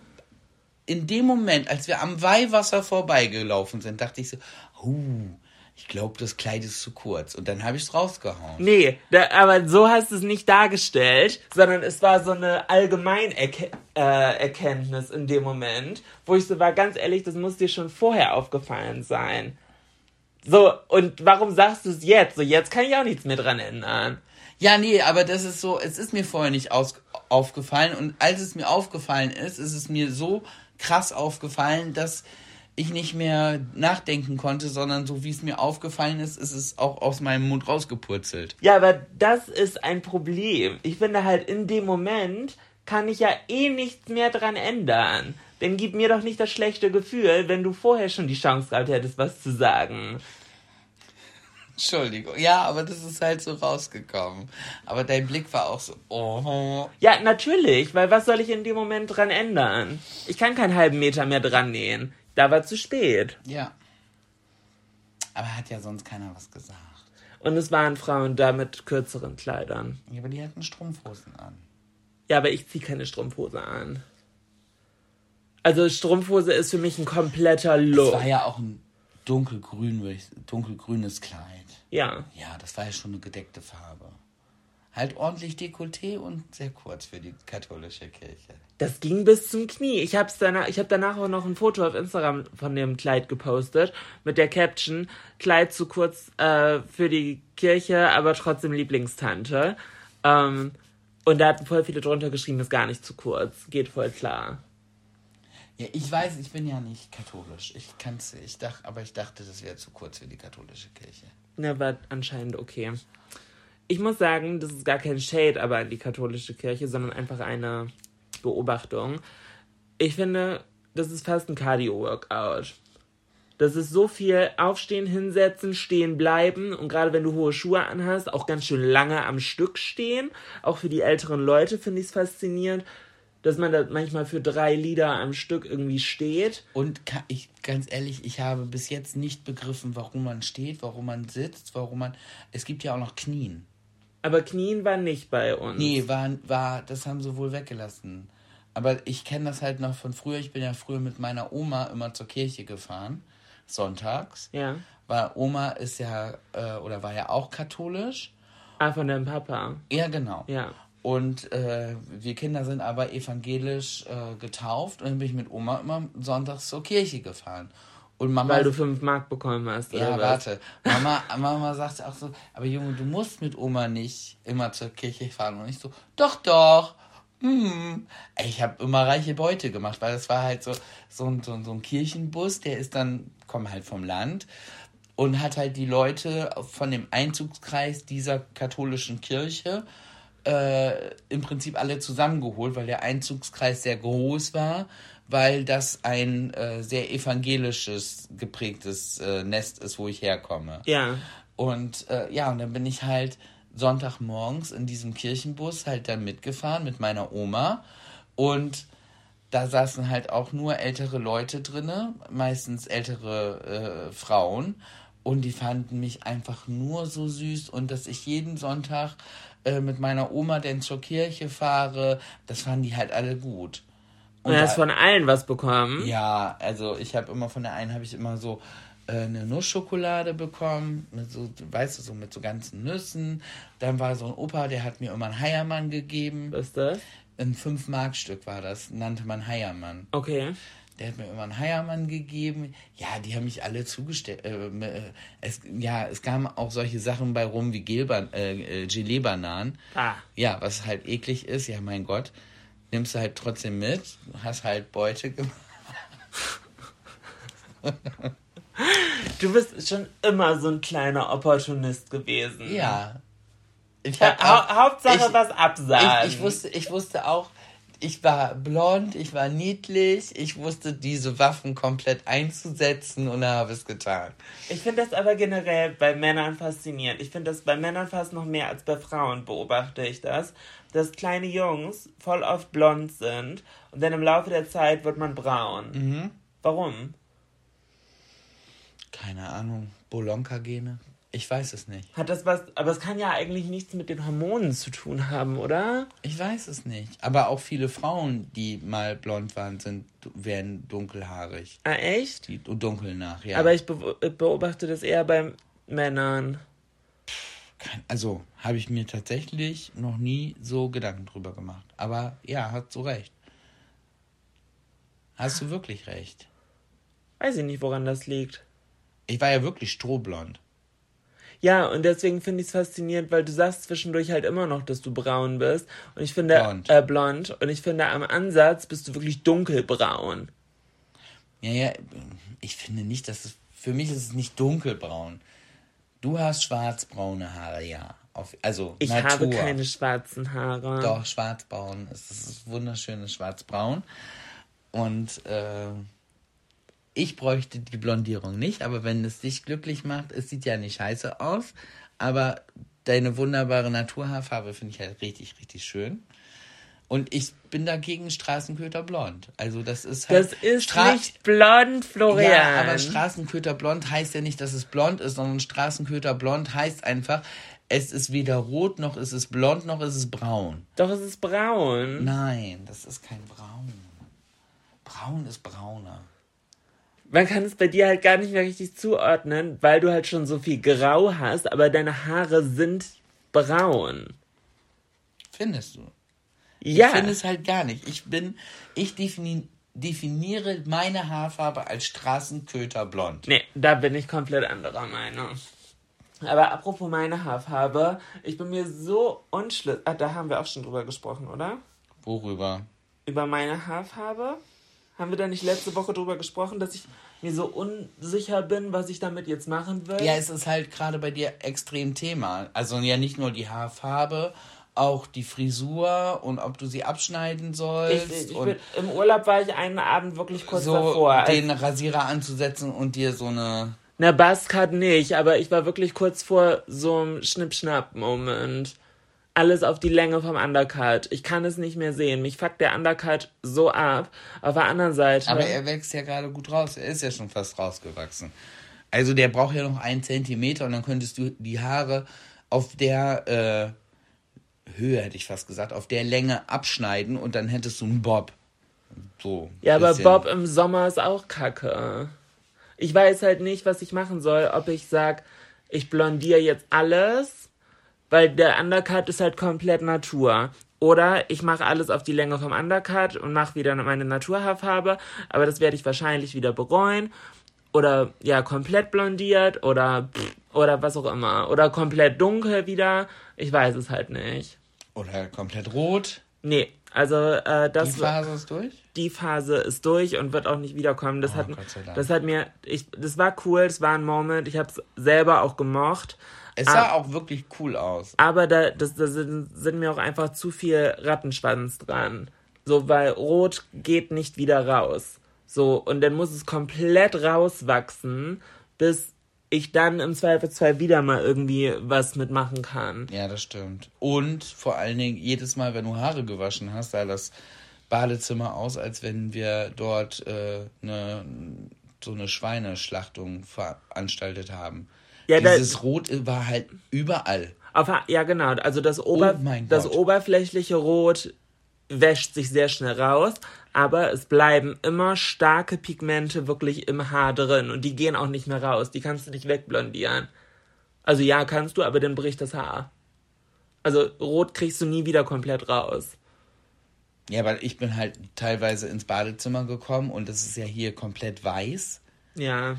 in dem Moment, als wir am Weihwasser vorbeigelaufen sind, dachte ich so, huh, ich glaube, das Kleid ist zu kurz. Und dann habe ich es rausgehauen. Nee, da, aber so hast du es nicht dargestellt, sondern es war so eine Allgemeinerkenntnis äh, Erkenntnis in dem Moment, wo ich so war, ganz ehrlich, das muss dir schon vorher aufgefallen sein. So, und warum sagst du es jetzt? So, jetzt kann ich auch nichts mehr dran ändern. Ja, nee, aber das ist so, es ist mir vorher nicht aus, aufgefallen. Und als es mir aufgefallen ist, ist es mir so krass aufgefallen, dass ich nicht mehr nachdenken konnte, sondern so wie es mir aufgefallen ist, ist es auch aus meinem Mund rausgepurzelt. Ja, aber das ist ein Problem. Ich finde halt, in dem Moment kann ich ja eh nichts mehr dran ändern. Denn gib mir doch nicht das schlechte Gefühl, wenn du vorher schon die Chance gehabt hättest, was zu sagen. Entschuldigung. Ja, aber das ist halt so rausgekommen. Aber dein Blick war auch so, oh. Ja, natürlich, weil was soll ich in dem Moment dran ändern? Ich kann keinen halben Meter mehr dran nähen. Da war zu spät. Ja. Aber hat ja sonst keiner was gesagt. Und es waren Frauen da mit kürzeren Kleidern. Ja, aber die hatten Strumpfhosen an. Ja, aber ich ziehe keine Strumpfhose an. Also Strumpfhose ist für mich ein kompletter Es Look. war ja auch ein dunkelgrün, würde ich- dunkelgrünes Kleid. Ja. Ja, das war ja schon eine gedeckte Farbe. Halt ordentlich Dekolleté und sehr kurz für die katholische Kirche. Das ging bis zum Knie. Ich hab's danach, ich habe danach auch noch ein Foto auf Instagram von dem Kleid gepostet mit der Caption Kleid zu kurz äh, für die Kirche, aber trotzdem Lieblingstante. Ähm, und da hatten voll viele drunter geschrieben, ist gar nicht zu kurz, geht voll klar. Ja, ich weiß, ich bin ja nicht katholisch. Ich kann's, ich dachte, aber ich dachte, das wäre zu kurz für die katholische Kirche. Na, war anscheinend okay. Ich muss sagen, das ist gar kein Shade aber die katholische Kirche, sondern einfach eine Beobachtung. Ich finde, das ist fast ein Cardio-Workout. Das ist so viel Aufstehen, hinsetzen, stehen bleiben und gerade wenn du hohe Schuhe anhast, auch ganz schön lange am Stück stehen. Auch für die älteren Leute finde ich es faszinierend, dass man da manchmal für drei Lieder am Stück irgendwie steht. Und ich, ganz ehrlich, ich habe bis jetzt nicht begriffen, warum man steht, warum man sitzt, warum man. Es gibt ja auch noch Knien. Aber Knien war nicht bei uns. Nee, war, war, das haben sie wohl weggelassen. Aber ich kenne das halt noch von früher. Ich bin ja früher mit meiner Oma immer zur Kirche gefahren, sonntags. Ja. Weil Oma ist ja, äh, oder war ja auch katholisch. Ah, von deinem Papa. Ja, genau. Ja. Und äh, wir Kinder sind aber evangelisch äh, getauft. Und dann bin ich mit Oma immer sonntags zur Kirche gefahren. Und Mama Weil du fünf Mark bekommen hast, oder Ja, was? warte. Mama, Mama sagte auch so, aber Junge, du musst mit Oma nicht immer zur Kirche fahren. Und ich so, doch, doch. Hm. Ich habe immer reiche Beute gemacht, weil das war halt so, so, ein, so, so ein Kirchenbus, der ist dann, kommt halt vom Land und hat halt die Leute von dem Einzugskreis dieser katholischen Kirche äh, im Prinzip alle zusammengeholt, weil der Einzugskreis sehr groß war, weil das ein äh, sehr evangelisches geprägtes äh, Nest ist, wo ich herkomme. Ja. Und äh, ja, und dann bin ich halt Sonntagmorgens in diesem Kirchenbus halt dann mitgefahren mit meiner Oma und da saßen halt auch nur ältere Leute drinne, meistens ältere äh, Frauen und die fanden mich einfach nur so süß und dass ich jeden Sonntag äh, mit meiner Oma denn zur Kirche fahre, das fanden die halt alle gut. Und du hast von allen was bekommen? Ja, also ich habe immer von der einen habe ich immer so äh, eine Nussschokolade bekommen, mit so, weißt du, so mit so ganzen Nüssen. Dann war so ein Opa, der hat mir immer einen Heiermann gegeben. Was ist das? Ein 5-Mark-Stück war das, nannte man Heiermann. Okay. Der hat mir immer einen Heiermann gegeben. Ja, die haben mich alle zugestellt. Äh, äh, es, ja, es kamen auch solche Sachen bei rum wie Gelban, äh, äh, Gelee-Bananen. Ah. Ja, was halt eklig ist. Ja, mein Gott. Nimmst du halt trotzdem mit. Hast halt Beute gemacht. Du bist schon immer so ein kleiner Opportunist gewesen. Ja. Ich hab Hau Hauptsache ich- was absagen. Ich, ich, wusste, ich wusste auch, ich war blond, ich war niedlich, ich wusste diese Waffen komplett einzusetzen und habe es getan. Ich finde das aber generell bei Männern faszinierend. Ich finde das bei Männern fast noch mehr als bei Frauen, beobachte ich das. Dass kleine Jungs voll oft blond sind und dann im Laufe der Zeit wird man braun. Mhm. Warum? Keine Ahnung, Bolonka-Gene? Ich weiß es nicht. Hat das was, aber es kann ja eigentlich nichts mit den Hormonen zu tun haben, oder? Ich weiß es nicht. Aber auch viele Frauen, die mal blond waren, sind, werden dunkelhaarig. Ah, echt? Die dunkel nach, ja. Aber ich be beobachte das eher bei Männern. Also habe ich mir tatsächlich noch nie so Gedanken drüber gemacht. Aber ja, hast du recht. Hast du wirklich recht. Weiß ich nicht, woran das liegt. Ich war ja wirklich strohblond. Ja, und deswegen finde ich es faszinierend, weil du sagst zwischendurch halt immer noch, dass du braun bist. Und ich finde, Blond. äh, blond. Und ich finde, am Ansatz bist du wirklich dunkelbraun. Ja, ja, ich finde nicht, dass es. Für mich ist es nicht dunkelbraun. Du hast schwarzbraune Haare, ja. Auf, also Ich Natur. habe keine schwarzen Haare. Doch, schwarzbraun. Es ist wunderschönes Schwarzbraun. Und äh, ich bräuchte die Blondierung nicht, aber wenn es dich glücklich macht, es sieht ja nicht scheiße aus, aber deine wunderbare Naturhaarfarbe finde ich halt richtig, richtig schön. Und ich bin dagegen Straßenköter blond. Also das ist halt. Das ist Stra- nicht blond, Florian. ja, aber Straßenköter blond heißt ja nicht, dass es blond ist, sondern Straßenköter blond heißt einfach, es ist weder rot, noch ist es blond, noch ist es braun. Doch, es ist braun. Nein, das ist kein Braun. Braun ist brauner. Man kann es bei dir halt gar nicht mehr richtig zuordnen, weil du halt schon so viel Grau hast, aber deine Haare sind braun. Findest du? Ja. Ich finde es halt gar nicht. Ich bin, ich defini definiere meine Haarfarbe als Straßenköter blond. Nee, da bin ich komplett anderer Meinung. Aber apropos meine Haarfarbe, ich bin mir so unschlüssig. Ah, da haben wir auch schon drüber gesprochen, oder? Worüber? Über meine Haarfarbe? Haben wir da nicht letzte Woche drüber gesprochen, dass ich mir so unsicher bin, was ich damit jetzt machen will? Ja, es ist halt gerade bei dir extrem Thema. Also ja nicht nur die Haarfarbe, auch die Frisur und ob du sie abschneiden sollst ich, ich bin, Im Urlaub war ich einen Abend wirklich kurz so davor. als- den Rasierer anzusetzen und dir so eine Na, Buzzcut nicht, aber ich war wirklich kurz vor so einem Schnipp-Schnapp-Moment. Alles auf die Länge vom Undercut. Ich kann es nicht mehr sehen. Mich fuckt der Undercut so ab. Auf der anderen Seite. Aber er wächst ja gerade gut raus. Er ist ja schon fast rausgewachsen. Also der braucht ja noch einen Zentimeter und dann könntest du die Haare auf der äh, Höhe, hätte ich fast gesagt, auf der Länge abschneiden und dann hättest du einen Bob. So. ja, aber bisschen. Bob im Sommer ist auch kacke. Ich weiß halt nicht, was ich machen soll. Ob ich sag, ich blondiere jetzt alles, weil der Undercut ist halt komplett Natur. Oder ich mache alles auf die Länge vom Undercut und mache wieder meine Naturhaarfarbe, aber das werde ich wahrscheinlich wieder bereuen. Oder ja, komplett blondiert oder oder was auch immer. Oder komplett dunkel wieder. Ich weiß es halt nicht. Oder komplett rot. Nee, also äh, das Die Phase ist durch? die Phase ist durch und wird auch nicht wiederkommen. Das, Oh, hat, das hat mir, ich, das war cool, das war ein Moment, ich habe es selber auch gemocht. Es Ah. sah auch wirklich cool aus. Aber da, das, da sind, sind mir auch einfach zu viel Rattenschwanz dran. So, weil Rot geht nicht wieder raus. So, und dann muss es komplett rauswachsen, bis ich dann im Zweifelsfall wieder mal irgendwie was mitmachen kann. Ja, das stimmt. Und vor allen Dingen, jedes Mal, wenn du Haare gewaschen hast, sah das Badezimmer aus, als wenn wir dort äh, ne, so eine Schweineschlachtung veranstaltet haben. Ja, Dieses Rot war halt überall. Auf, ja, genau. Also das, Ober, Oh das oberflächliche Rot wäscht sich sehr schnell raus, aber es bleiben immer starke Pigmente wirklich im Haar drin und die gehen auch nicht mehr raus. Die kannst du nicht wegblondieren. Also ja, kannst du, aber dann bricht das Haar. Also Rot kriegst du nie wieder komplett raus. Ja, weil ich bin halt teilweise ins Badezimmer gekommen und es ist ja hier komplett weiß. Ja,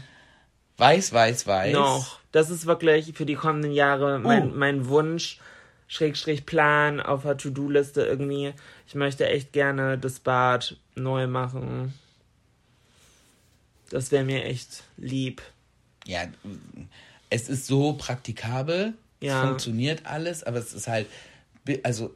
Weiß, weiß, weiß. noch. Das ist wirklich für die kommenden Jahre mein, Oh. mein Wunsch, Schrägstrich Plan auf der To-Do-Liste irgendwie. Ich möchte echt gerne das Bad neu machen. Das wäre mir echt lieb. Ja, es ist so praktikabel. Ja. Es funktioniert alles, aber es ist halt, also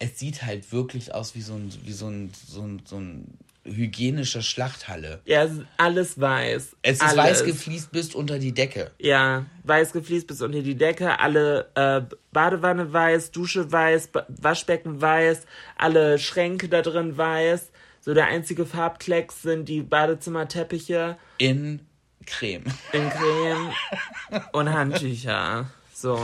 es sieht halt wirklich aus wie so ein, wie so ein, so ein, so ein hygienischer Schlachthalle. Ja, es ist alles weiß. Es ist alles. weiß gefliest bis unter die Decke. Ja, weiß gefliest bis unter die Decke, alle äh, Badewanne weiß, Dusche weiß, ba Waschbecken weiß, alle Schränke da drin weiß. So der einzige Farbklecks sind die Badezimmerteppiche In Creme. in Creme und Handtücher. So.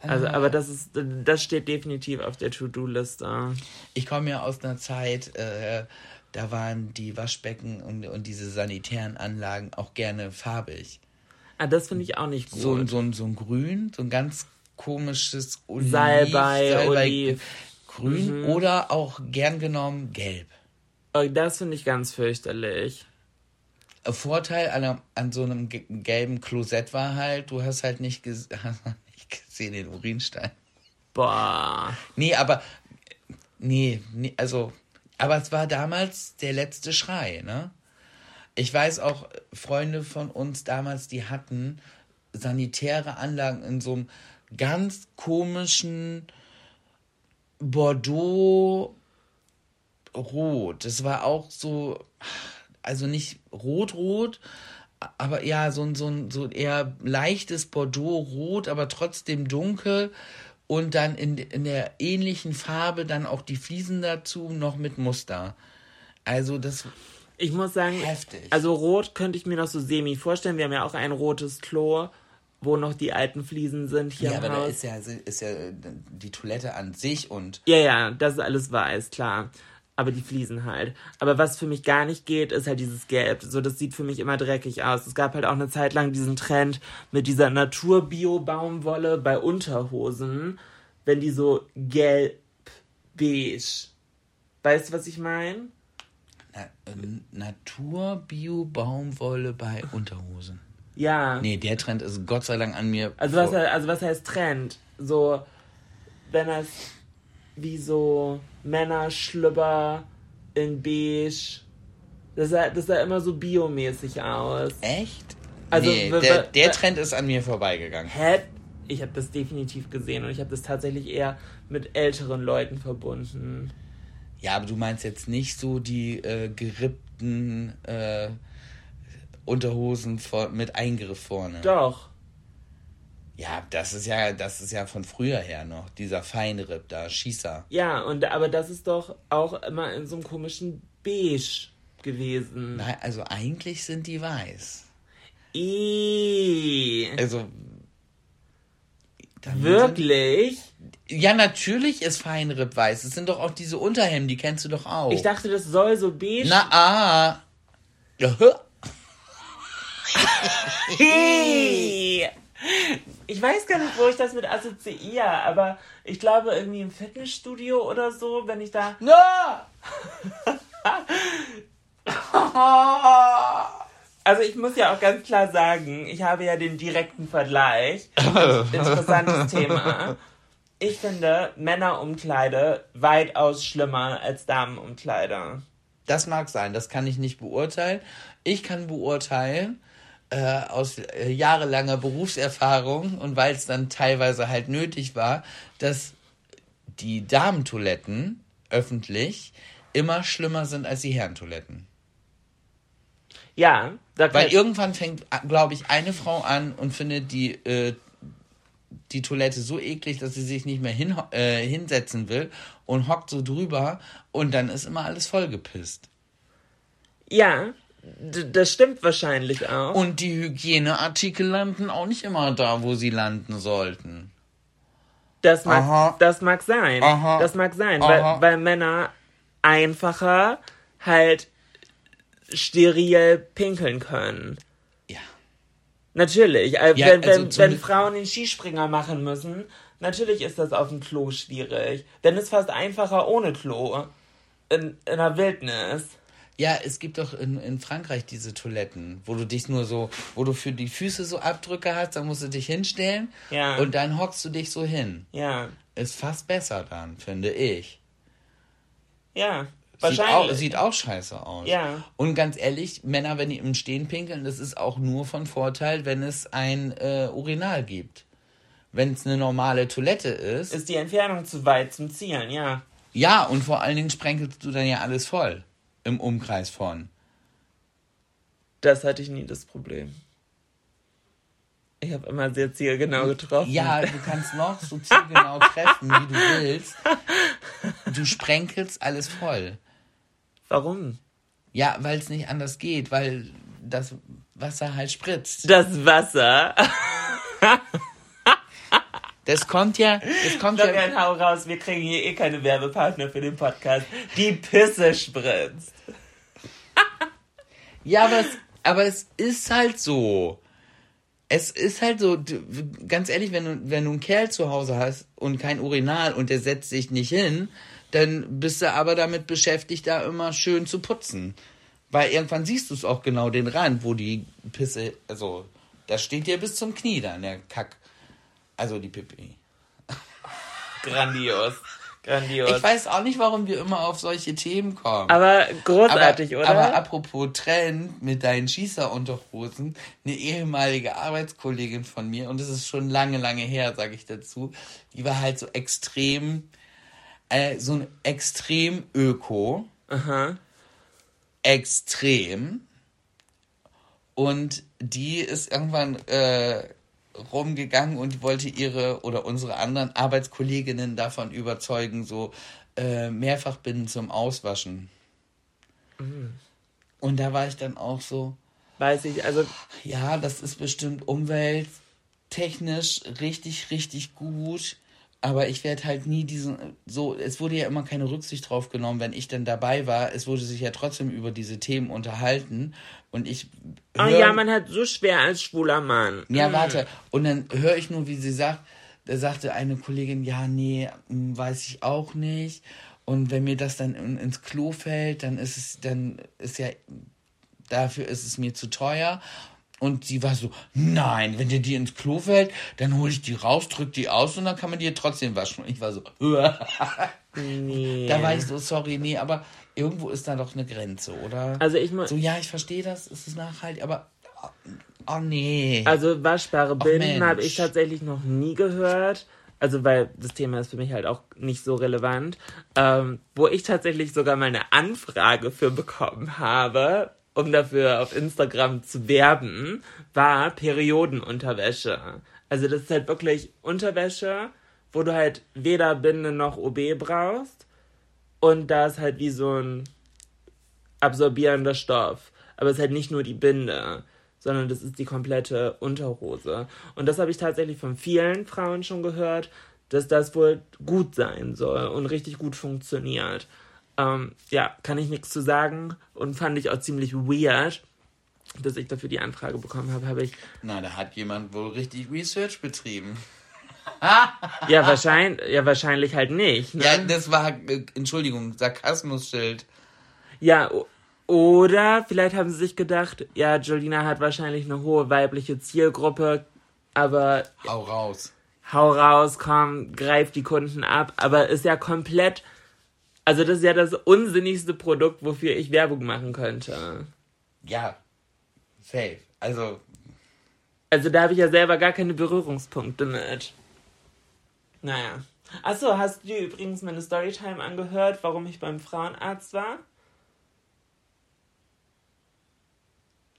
Also, Ah. aber das ist, das steht definitiv auf der To-Do-Liste. Ich komme ja aus einer Zeit, äh, da waren die Waschbecken und, und diese sanitären Anlagen auch gerne farbig. Ah, das finde ich auch nicht gut. So, ein- so, so ein Grün, so ein ganz komisches Oliv, Salbei, Oliv. Grün oder auch gern genommen gelb. Oh, das finde ich ganz fürchterlich. Vorteil an, an so einem ge- gelben Klosett war halt, du hast halt nicht, ges hast nicht gesehen den Urinstein. Boah. Nee, aber nee, nee, also, aber es war damals der letzte Schrei, ne? Ich weiß auch, Freunde von uns damals, die hatten sanitäre Anlagen in so einem ganz komischen Bordeaux Rot. Das war auch so, also nicht rot-rot, aber ja, so ein, so ein so eher leichtes Bordeaux-Rot, aber trotzdem dunkel. Und dann in, in der ähnlichen Farbe dann auch die Fliesen dazu, noch mit Muster. Also das, Ich muss sagen, Heftig. also rot könnte ich mir noch so semi vorstellen. Wir haben ja auch ein rotes Klo, wo noch die alten Fliesen sind hier ja, im aber da Haus. ist ja, ist ja die Toilette an sich und ja, ja, das ist alles weiß, klar. Aber die Fliesen halt. Aber was für mich gar nicht geht, ist halt dieses Gelb. So, das sieht für mich immer dreckig aus. Es gab halt auch eine Zeit lang diesen Trend mit dieser Natur-Bio-Baumwolle bei Unterhosen, wenn die so gelb, beige. Weißt du, was ich meine? Na, äh, Natur, Bio, Baumwolle bei Unterhosen. Ja. Nee, der Trend ist Gott sei Dank an mir. Also was, also was heißt Trend? So, wenn das wie so Männerschlüpper in beige, das sah, das sah immer so biomäßig aus. Echt? Also, nee, der, der Trend ist an mir vorbeigegangen. Hä? Ich habe das definitiv gesehen und ich habe das tatsächlich eher mit älteren Leuten verbunden. Ja, aber du meinst jetzt nicht so die äh, gerippten äh, Unterhosen vor, mit Eingriff vorne. Doch. Ja, das ist ja, das ist ja von früher her noch, dieser Feinripp da, Schießer. Ja, und aber das ist doch auch immer in so einem komischen Beige gewesen. Nein, also eigentlich sind die weiß. Ih, Also. wirklich? Sind, ja, natürlich ist Feinripp weiß. Es sind doch auch diese Unterhemden, die kennst du doch auch. Ich dachte, das soll so beige Na, ah. Hey! Ich weiß gar nicht, wo ich das mit assoziiere, aber ich glaube irgendwie im Fitnessstudio oder so, wenn ich da. Na! Also ich muss ja auch ganz klar sagen, ich habe ja den direkten Vergleich. Interessantes Thema. Ich finde Männerumkleide weitaus schlimmer als Damenumkleide. Das mag sein, das kann ich nicht beurteilen. Ich kann beurteilen, äh, aus äh, jahrelanger Berufserfahrung und weil es dann teilweise halt nötig war, dass die Damentoiletten öffentlich immer schlimmer sind als die Herrentoiletten. Ja, da weil irgendwann fängt, glaube ich, eine Frau an und findet die äh, die Toilette so eklig, dass sie sich nicht mehr hin, äh, hinsetzen will und hockt so drüber und dann ist immer alles vollgepisst. Ja, das stimmt wahrscheinlich auch. Und die Hygieneartikel landen auch nicht immer da, wo sie landen sollten. Das mag, das mag sein. Aha. Das mag sein, weil, weil Männer einfacher halt steril pinkeln können. Ja. Natürlich. Äh, ja, wenn, also wenn, wenn Frauen den Skispringer machen müssen, natürlich ist das auf dem Klo schwierig. Denn es ist fast einfacher ohne Klo. In, in der Wildnis. Ja, es gibt doch in, in Frankreich diese Toiletten, wo du dich nur so, wo du für die Füße so Abdrücke hast, dann musst du dich hinstellen ja. und dann hockst du dich so hin. Ja. Ist fast besser dann, finde ich. Ja. Wahrscheinlich. Sieht auch, sieht auch scheiße aus. Ja. Und ganz ehrlich, Männer, wenn die im Stehen pinkeln, das ist auch nur von Vorteil, wenn es ein äh, Urinal gibt. Wenn es eine normale Toilette ist. Ist die Entfernung zu weit zum Zielen, ja. Ja, und vor allen Dingen sprenkelst du dann ja alles voll im Umkreis von? Das hatte ich nie das Problem. Ich habe immer sehr zielgenau getroffen. Ja, du kannst noch so zielgenau treffen, wie du willst. Du sprenkelst alles voll. Warum? Ja, weil es nicht anders geht, weil das Wasser halt spritzt. Das Wasser? Das kommt ja. Das kommt Florian, ja. hau raus, wir kriegen hier eh keine Werbepartner für den Podcast. Die Pisse spritzt. ja, aber es, aber es ist halt so. Es ist halt so, ganz ehrlich, wenn du, wenn du einen Kerl zu Hause hast und kein Urinal und der setzt sich nicht hin, dann bist du aber damit beschäftigt, da immer schön zu putzen. Weil irgendwann siehst du es auch genau, den Rand, wo die Pisse, also, das steht dir bis zum Knie da, der Kack. Also die Pipi. Grandios. Grandios. Ich weiß auch nicht, warum wir immer auf solche Themen kommen. Aber großartig, aber, oder? Aber apropos Trend mit deinen Schießerunterhosen, eine ehemalige Arbeitskollegin von mir, und das ist schon lange, lange her, sage ich dazu, die war halt so extrem, äh, so ein extrem Öko. Aha. Extrem. Und die ist irgendwann äh, rumgegangen und wollte ihre oder unsere anderen Arbeitskolleginnen davon überzeugen, so äh, Mehrfachbinden zum Auswaschen. Mhm. Und da war ich dann auch so. Weiß ich, also. Ja, das ist bestimmt umwelttechnisch richtig, richtig gut. Aber ich werde halt nie diesen, so, es wurde ja immer keine Rücksicht drauf genommen, wenn ich dann dabei war. Es wurde sich ja trotzdem über diese Themen unterhalten. Und ich. Hör, oh ja, man hat so schwer als schwuler Mann. Ja, mhm. warte. Und dann höre ich nur, wie sie sagt, da sagte eine Kollegin, ja, nee, hm, weiß ich auch nicht. Und wenn mir das dann in, ins Klo fällt, dann ist es, dann ist ja, dafür ist es mir zu teuer. Und sie war so, nein, wenn dir die ins Klo fällt, dann hole ich die raus, drück die aus und dann kann man die trotzdem waschen. Und ich war so, nee. da war ich so, sorry, nee, aber irgendwo ist da doch eine Grenze, oder? Also ich muss. So, ja, ich verstehe das, es ist nachhaltig, aber. Oh, nee. Also waschbare Binden habe ich tatsächlich noch nie gehört. Also, weil das Thema ist für mich halt auch nicht so relevant. Ähm, wo ich tatsächlich sogar mal eine Anfrage für bekommen habe, um dafür auf Instagram zu werben, war Periodenunterwäsche. Also das ist halt wirklich Unterwäsche, wo du halt weder Binde noch OB brauchst. Und da ist halt wie so ein absorbierender Stoff. Aber es ist halt nicht nur die Binde, sondern das ist die komplette Unterhose. Und das habe ich tatsächlich von vielen Frauen schon gehört, dass das wohl gut sein soll und richtig gut funktioniert. Ähm, ja, kann ich nichts zu sagen und fand ich auch ziemlich weird, dass ich dafür die Anfrage bekommen habe, habe ich. Na, da hat jemand wohl richtig Research betrieben. ja, wahrscheinlich, ja, wahrscheinlich halt nicht. Ne? Ja, das war, äh, Entschuldigung, Sarkasmusschild. Ja, oder vielleicht haben sie sich gedacht, ja, Jolina hat wahrscheinlich eine hohe weibliche Zielgruppe, aber. Hau raus. hau raus, komm, greif die Kunden ab, aber ist ja komplett, also das ist ja das unsinnigste Produkt, wofür ich Werbung machen könnte. Ja, safe. Also, Also da habe ich ja selber gar keine Berührungspunkte mit. Naja. Achso, hast du dir übrigens meine Storytime angehört, warum ich beim Frauenarzt war?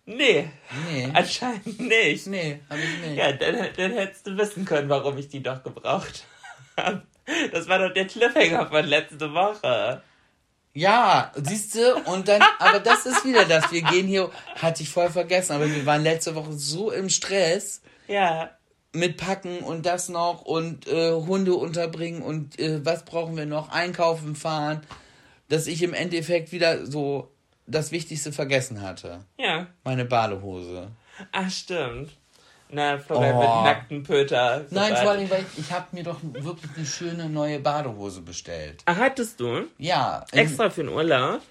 Nee, nee. anscheinend nicht. Nee, hab ich nicht. Ja, dann, dann hättest du wissen können, warum ich die doch gebraucht habe. Das war doch der Cliffhanger von letzte Woche. Ja, siehst du, und dann, aber das ist wieder das. Wir gehen hier, hatte ich voll vergessen, aber wir waren letzte Woche so im Stress Ja, mit Packen und das noch und äh, Hunde unterbringen und äh, was brauchen wir noch, einkaufen fahren, dass ich im Endeffekt wieder so das Wichtigste vergessen hatte. ja. Meine Badehose. Ach, stimmt. Na, Florian Oh. mit nackten Pöter. Nein, vor allem, weil ich, ich habe mir doch wirklich eine schöne neue Badehose bestellt. Ach, hattest du? Ja. Extra für den Urlaub?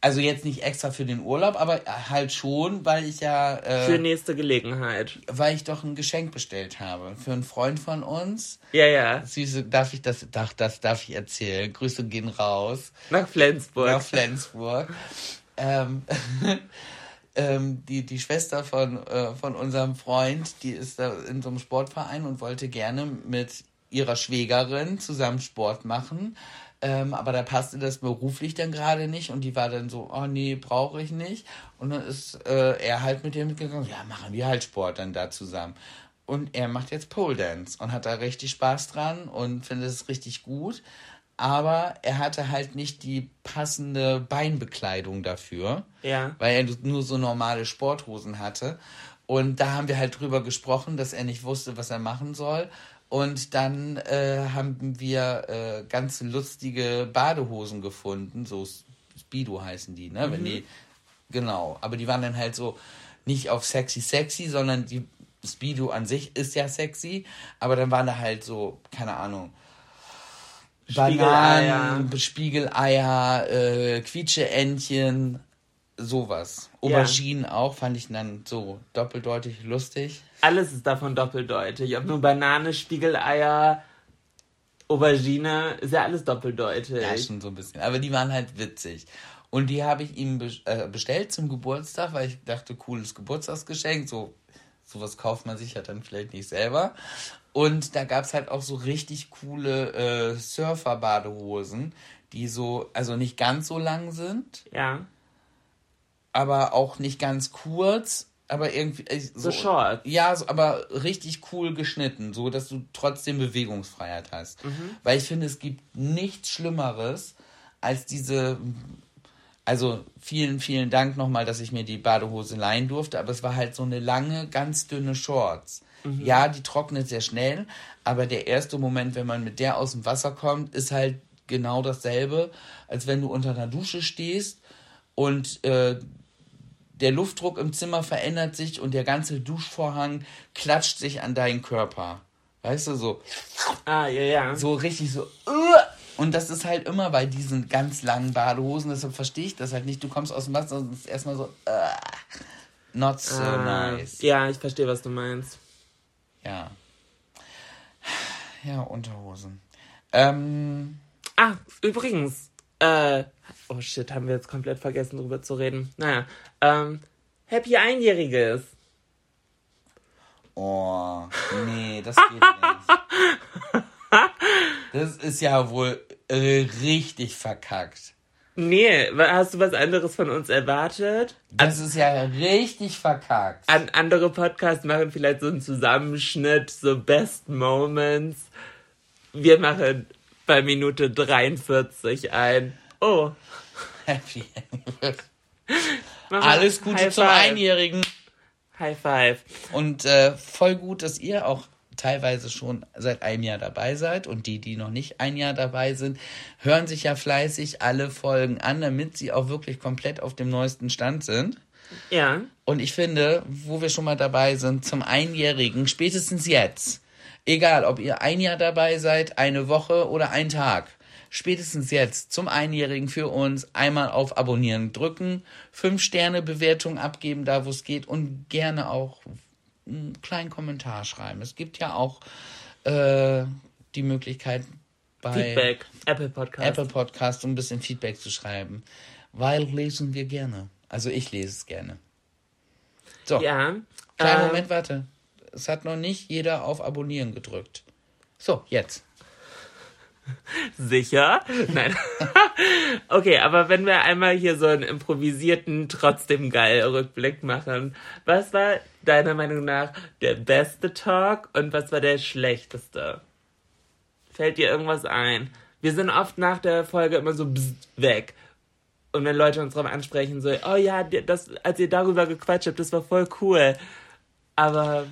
Also jetzt nicht extra für den Urlaub, aber halt schon, weil ich ja, äh, Für nächste Gelegenheit. weil ich doch ein Geschenk bestellt habe für einen Freund von uns. Ja, ja. Süße, darf ich das, darf, das darf ich erzählen. Grüße gehen raus Nach Flensburg. nach Flensburg. ähm, ähm, die, die Schwester von, äh, von unserem Freund, die ist da in so einem Sportverein und wollte gerne mit ihrer Schwägerin zusammen Sport machen. Ähm, aber da passte das beruflich dann gerade nicht und die war dann so, oh nee, brauche ich nicht. Und dann ist äh, er halt mit ihr mitgegangen, ja, machen wir halt Sport dann da zusammen. Und er macht jetzt Pole Dance und hat da richtig Spaß dran und findet es richtig gut. Aber er hatte halt nicht die passende Beinbekleidung dafür Ja. weil er nur so normale Sporthosen hatte. Und da haben wir halt drüber gesprochen, dass er nicht wusste, was er machen soll. Und dann äh, haben wir äh, ganz lustige Badehosen gefunden, so Speedo heißen die, ne? Wenn die, genau. Aber die waren dann halt so nicht auf sexy sexy, sondern die Speedo an sich ist ja sexy. Aber dann waren da halt so, keine Ahnung. Bananen, Spiegeleier, äh, Quietscheentchen, sowas. Auberginen auch, fand ich dann so doppeldeutig lustig. Alles ist davon doppeldeutig. Ob nur Banane, Spiegeleier, Aubergine, ist ja alles doppeldeutig. Ja, schon so ein bisschen. Aber die waren halt witzig. Und die habe ich ihm äh, bestellt zum Geburtstag, weil ich dachte, cooles Geburtstagsgeschenk. So, sowas kauft man sich ja dann vielleicht nicht selber. Und da gab es halt auch so richtig coole äh, Surfer-Badehosen, die so, also nicht ganz so lang sind, ja. aber auch nicht ganz kurz, aber irgendwie äh, So Shorts. Ja, so, aber richtig cool geschnitten, so dass du trotzdem Bewegungsfreiheit hast. Weil ich finde, es gibt nichts Schlimmeres als diese. Also vielen, vielen Dank nochmal, dass ich mir die Badehose leihen durfte, aber es war halt so eine lange, ganz dünne Shorts. Ja, die trocknet sehr schnell, aber der erste Moment, wenn man mit der aus dem Wasser kommt, ist halt genau dasselbe, als wenn du unter einer Dusche stehst und äh, der Luftdruck im Zimmer verändert sich und der ganze Duschvorhang klatscht sich an deinen Körper. Weißt du, so, Ah, ja, ja. so richtig so. "Uah!" Und das ist halt immer bei diesen ganz langen Badehosen, deshalb verstehe ich das halt nicht. Du kommst aus dem Wasser und es ist erstmal so, "Uah." not so Ah, nice. Ja, ich verstehe, was du meinst. Ja. Ja, Unterhosen. Ähm, Ah, übrigens, äh, oh shit, haben wir jetzt komplett vergessen, drüber zu reden. Naja, ähm, Happy Einjähriges. oh, nee, das geht nicht. Das ist ja wohl äh, richtig verkackt. Nee, hast du was anderes von uns erwartet? Das ist ja richtig verkackt. An andere Podcasts machen vielleicht so einen Zusammenschnitt, so Best Moments. Wir machen bei Minute 43 ein. Oh, Happy Alles Gute High zum Five. Einjährigen. High Five. Und äh, voll gut, dass ihr auch teilweise schon seit einem Jahr dabei seid. Und die, die noch nicht ein Jahr dabei sind, hören sich ja fleißig alle Folgen an, damit sie auch wirklich komplett auf dem neuesten Stand sind. Ja, Und ich finde, wo wir schon mal dabei sind, zum Einjährigen, spätestens jetzt, egal ob ihr ein Jahr dabei seid, eine Woche oder ein Tag, spätestens jetzt zum Einjährigen für uns einmal auf Abonnieren drücken, fünf Sterne Bewertung abgeben, da wo es geht und gerne auch einen kleinen Kommentar schreiben. Es gibt ja auch äh, die Möglichkeit bei Feedback, Apple Podcast. Apple Podcast um ein bisschen Feedback zu schreiben, weil lesen wir gerne. Also ich lese es gerne. So, Ja. kleinen ähm, Moment, warte. Es hat noch nicht jeder auf Abonnieren gedrückt. So, jetzt. Sicher? Nein. okay, aber wenn wir einmal hier so einen improvisierten, trotzdem geil Rückblick machen, was war deiner Meinung nach der beste Talk und was war der schlechteste? Fällt dir irgendwas ein? Wir sind oft nach der Folge immer so weg. Und wenn Leute uns drauf ansprechen, so, oh ja, das, als ihr darüber gequatscht habt, das war voll cool. Aber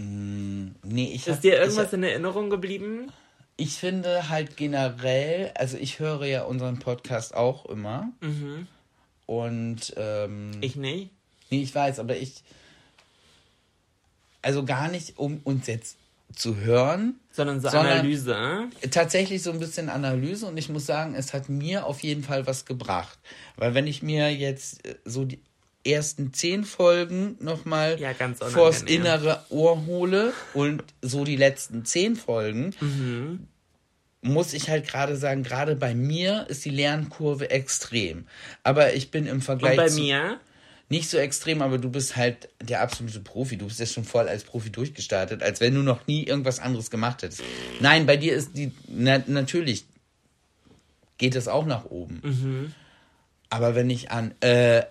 Nee, ich ist hab- dir irgendwas hab- in Erinnerung geblieben? Ich finde halt generell, also ich höre ja unseren Podcast auch immer. Und ähm, Ich nicht. nee, ich weiß, aber ich also gar nicht, um uns jetzt zu hören, Sondern so Sondern- Analyse. tatsächlich so ein bisschen Analyse und ich muss sagen, es hat mir auf jeden Fall was gebracht. Weil wenn ich mir jetzt äh, so die ersten zehn Folgen nochmal Ja, ganz vors innere Ohr hole und so die letzten zehn Folgen, Mhm. muss ich halt gerade sagen, gerade bei mir ist die Lernkurve extrem. Aber ich bin im Und Vergleich bei zu, mir? nicht so extrem, aber du bist halt der absolute Profi. Du bist ja schon voll als Profi durchgestartet, als wenn du noch nie irgendwas anderes gemacht hättest. Nein, bei dir ist die, na, natürlich geht es auch nach oben. Mhm. Aber wenn ich an äh, äh,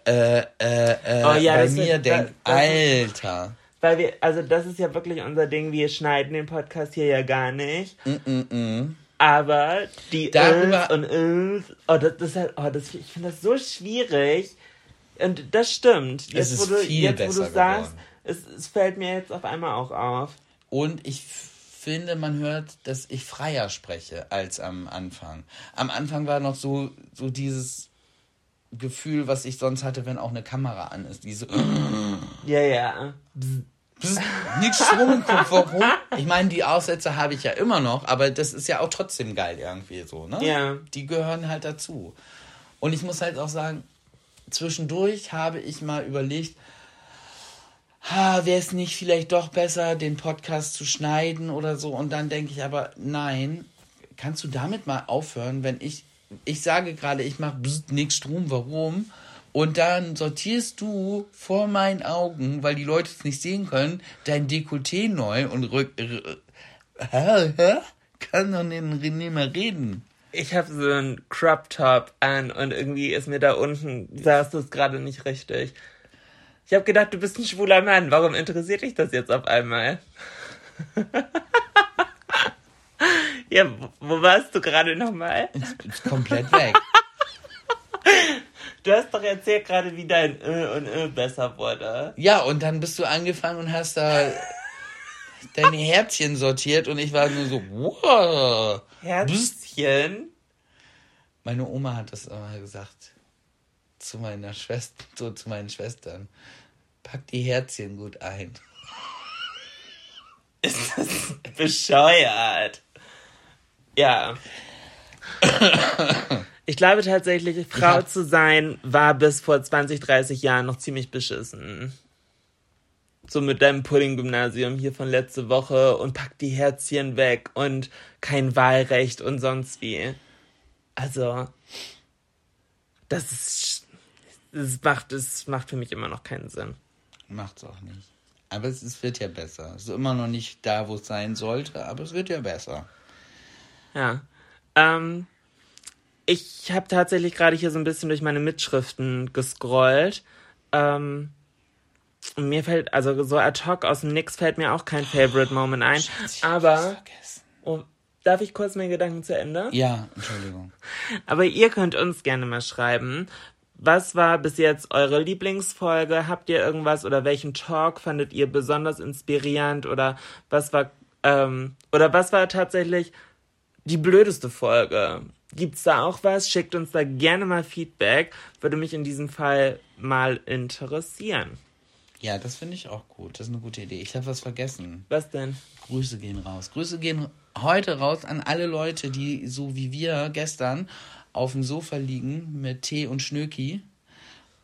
äh, äh, Oh ja, bei mir denke, Alter. Weil wir, also das ist ja wirklich unser Ding, wir schneiden den Podcast hier ja gar nicht. Aber die Mm, Darüber- Öls und Öls, oh, das, das, oh, das, ich finde das so schwierig. Und das stimmt. Jetzt, ist wo du, viel jetzt, wo besser du sagst, es, es fällt mir jetzt auf einmal auch auf. Und ich finde, man hört, dass ich freier spreche als am Anfang. Am Anfang war noch so, so dieses Gefühl, was ich sonst hatte, wenn auch eine Kamera an ist. Diese Ja, ja. Nix im Kopf, warum? Ich meine, die Aussätze habe ich ja immer noch, aber das ist ja auch trotzdem geil irgendwie so, ne? Ja. Die gehören halt dazu. Und ich muss halt auch sagen, zwischendurch habe ich mal überlegt, ha, wäre es nicht vielleicht doch besser, den Podcast zu schneiden oder so? Und dann denke ich aber, nein, kannst du damit mal aufhören, wenn ich, ich sage gerade, ich mache nix Strom, warum? Und dann sortierst du vor meinen Augen, weil die Leute es nicht sehen können, dein Dekolleté neu und rück. Hä? Hä? Kann doch nicht mehr reden. Ich habe so einen Crop Top an und irgendwie ist mir da unten, saß das gerade nicht richtig. Ich habe gedacht, du bist ein schwuler Mann. Warum interessiert dich das jetzt auf einmal? ja, wo- warst du gerade nochmal? Ist komplett weg. Du hast doch erzählt gerade, wie dein Ö und Ö besser wurde. Ja, und dann bist du angefangen und hast da deine Herzchen sortiert und ich war nur so, wow. Herzchen. Meine Oma hat das immer gesagt zu meiner Schwester, so zu meinen Schwestern. Pack die Herzchen gut ein. Ist das bescheuert? Ja. Ich glaube tatsächlich, Frau zu sein war bis vor 20, 30 Jahren noch ziemlich beschissen. So mit deinem Pudding-Gymnasium hier von letzte Woche und pack die Herzchen weg und kein Wahlrecht und sonst wie. Also, das ist, das macht, das macht für mich immer noch keinen Sinn. Macht's auch nicht. Aber es, es wird ja besser. Es ist immer noch nicht da, wo es sein sollte, aber es wird ja besser. Ja. Ähm, ich habe tatsächlich gerade hier so ein bisschen durch meine Mitschriften gescrollt. Ähm, und mir fällt, also so ad hoc aus dem Nix fällt mir auch kein Favorite Moment ein. Schatz, ich aber, oh, darf ich kurz meinen Gedanken zu Ende? Ja, Entschuldigung. Aber ihr könnt uns gerne mal schreiben. Was war bis jetzt eure Lieblingsfolge? Habt ihr irgendwas oder welchen Talk fandet ihr besonders inspirierend oder was war ähm, oder was war tatsächlich die blödeste Folge? Gibt's da auch was? Schickt uns da gerne mal Feedback. Würde mich in diesem Fall mal interessieren. Ja, das finde ich auch gut. Das ist eine gute Idee. Ich habe was vergessen. Was denn? Grüße gehen raus. Grüße gehen heute raus an alle Leute, die so wie wir gestern auf dem Sofa liegen mit Tee und Schnöki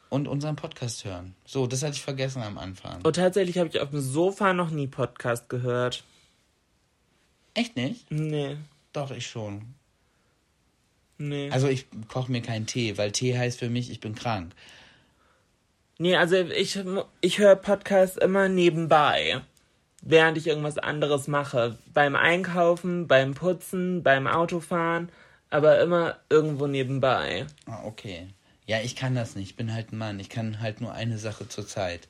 und unseren Podcast hören. So, das hatte ich vergessen am Anfang. Und tatsächlich habe ich auf dem Sofa noch nie Podcast gehört. Echt nicht? Nee, Doch, ich schon. nee. Also ich koche mir keinen Tee, weil Tee heißt für mich, ich bin krank. Nee, also ich, ich höre Podcasts immer nebenbei, während ich irgendwas anderes mache. Beim Einkaufen, beim Putzen, beim Autofahren, aber immer irgendwo nebenbei. Ah, okay. Ja, ich kann das nicht. Ich bin halt ein Mann. Ich kann halt nur eine Sache zur Zeit.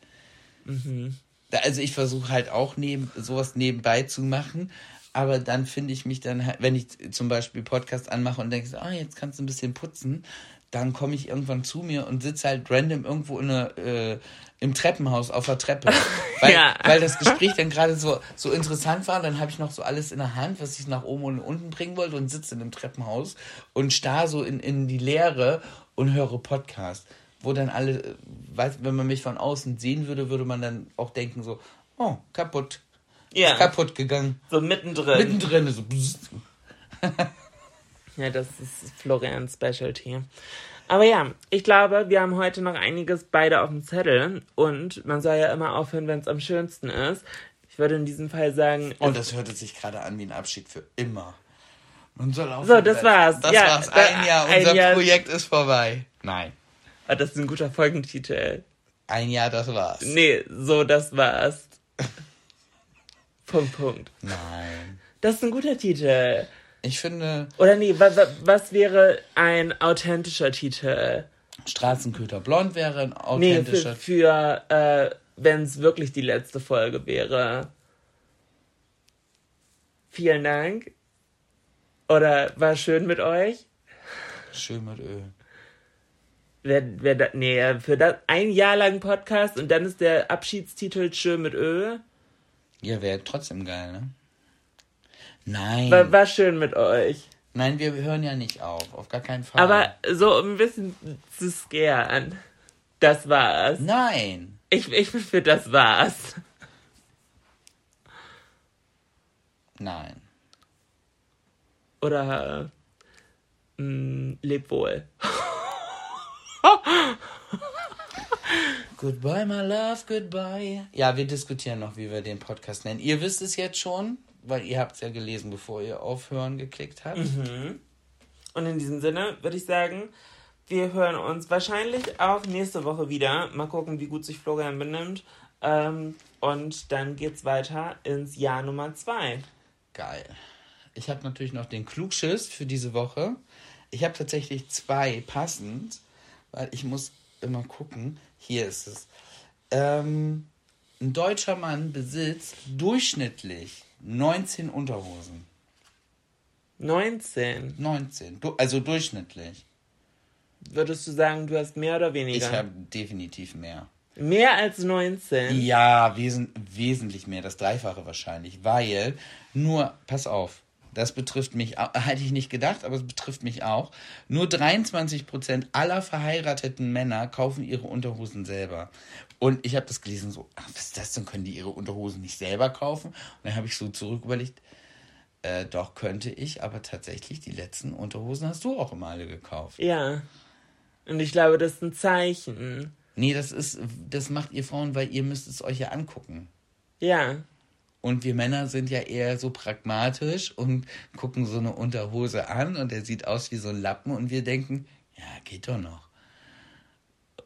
Da- Also ich versuche halt auch neben, sowas nebenbei zu machen, aber dann finde ich mich dann wenn ich zum Beispiel Podcast anmache und denke, ah, jetzt kannst du ein bisschen putzen, dann komme ich irgendwann zu mir und sitze halt random irgendwo in einer, äh, im Treppenhaus auf der Treppe. Weil, Ja. weil das Gespräch dann gerade so, so interessant war. Dann habe ich noch so alles in der Hand, was ich nach oben und unten bringen wollte und sitze in dem Treppenhaus und starr so in, in die Leere und höre Podcast. Wo dann alle, äh, weiß, wenn man mich von außen sehen würde, würde man dann auch denken so, oh, kaputt. Ja, Ist kaputt gegangen. so mittendrin. Mittendrin so. Ja, das ist Florians Specialty. Aber ja, ich glaube, wir haben heute noch einiges beide auf dem Zettel und man soll ja immer aufhören, wenn es am schönsten ist. Ich würde in diesem Fall sagen, Und das hörte sich gerade an wie ein Abschied für immer. Man soll auch So, das war's. Das Ja, war's. da- Ein Jahr. ein Unser Jahr- Projekt ist vorbei. Nein. Ah, das ist ein guter Folgentitel. Ein Jahr, das war's. Nee, so, das war's. Punkt, Punkt. Nein. Das ist ein guter Titel. Ich finde, Oder nee, wa, wa, was wäre ein authentischer Titel? Straßenköter Blond wäre ein Nee, authentischer. für, für äh, wenn es wirklich die letzte Folge wäre. Vielen Dank. Oder war schön mit euch? Schön mit Öl. Wer, wer da, nee, für das ein Jahr lang Podcast und dann ist der Abschiedstitel Schön mit Öl. Ja, wäre trotzdem geil, ne? Nein. War, war schön mit euch. Nein, wir hören ja nicht auf. Auf gar keinen Fall. Aber so um ein bisschen zu scaren. Das war's. Nein. Ich, ich bin für das war's. Nein. Oder mh, leb wohl. Goodbye, my love, goodbye. Ja, wir diskutieren noch, wie wir den Podcast nennen. Ihr wisst es jetzt schon, weil ihr habt es ja gelesen, bevor ihr aufhören geklickt habt. Und in diesem Sinne würde ich sagen, wir hören uns wahrscheinlich auch nächste Woche wieder. Mal gucken, wie gut sich Florian benimmt. Ähm, und dann geht's weiter ins Jahr Nummer zwei. Geil. Ich habe natürlich noch den Klugschiss für diese Woche. Ich habe tatsächlich zwei passend, weil ich muss immer gucken. Hier ist es. Ähm, ein deutscher Mann besitzt durchschnittlich 19 Unterhosen. 19. 19. Du, also durchschnittlich. Würdest du sagen, du hast mehr oder Ich weniger? habe definitiv mehr. mehr als 19? Ja, wesen, wesentlich mehr, das Dreifache wahrscheinlich, weil nur, pass auf, das betrifft mich, au- hätte ich nicht gedacht, aber es betrifft mich auch. Nur 23% aller verheirateten Männer kaufen ihre Unterhosen selber. Und ich habe das gelesen, so, ach, was ist das denn, können die ihre Unterhosen nicht selber kaufen? Und dann habe ich so zurück überlegt, äh, doch könnte ich, aber tatsächlich, die letzten Unterhosen hast du auch immer alle gekauft. Ja. Und ich glaube, das ist ein Zeichen. Nee, das ist, das macht ihr Frauen, weil ihr müsst es euch ja angucken. Ja. Und wir Männer sind ja eher so pragmatisch und gucken so eine Unterhose an und der sieht aus wie so ein Lappen und wir denken, ja, geht doch noch.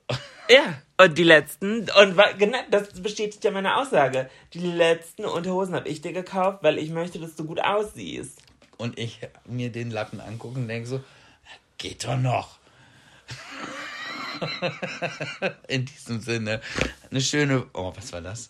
Ja, und die letzten, und genau, das bestätigt ja meine Aussage. Die letzten Unterhosen habe ich dir gekauft, weil ich möchte, dass du gut aussiehst. Und ich mir den Lappen angucke und denke so, geht doch noch. In diesem Sinne, eine schöne, oh, was war das?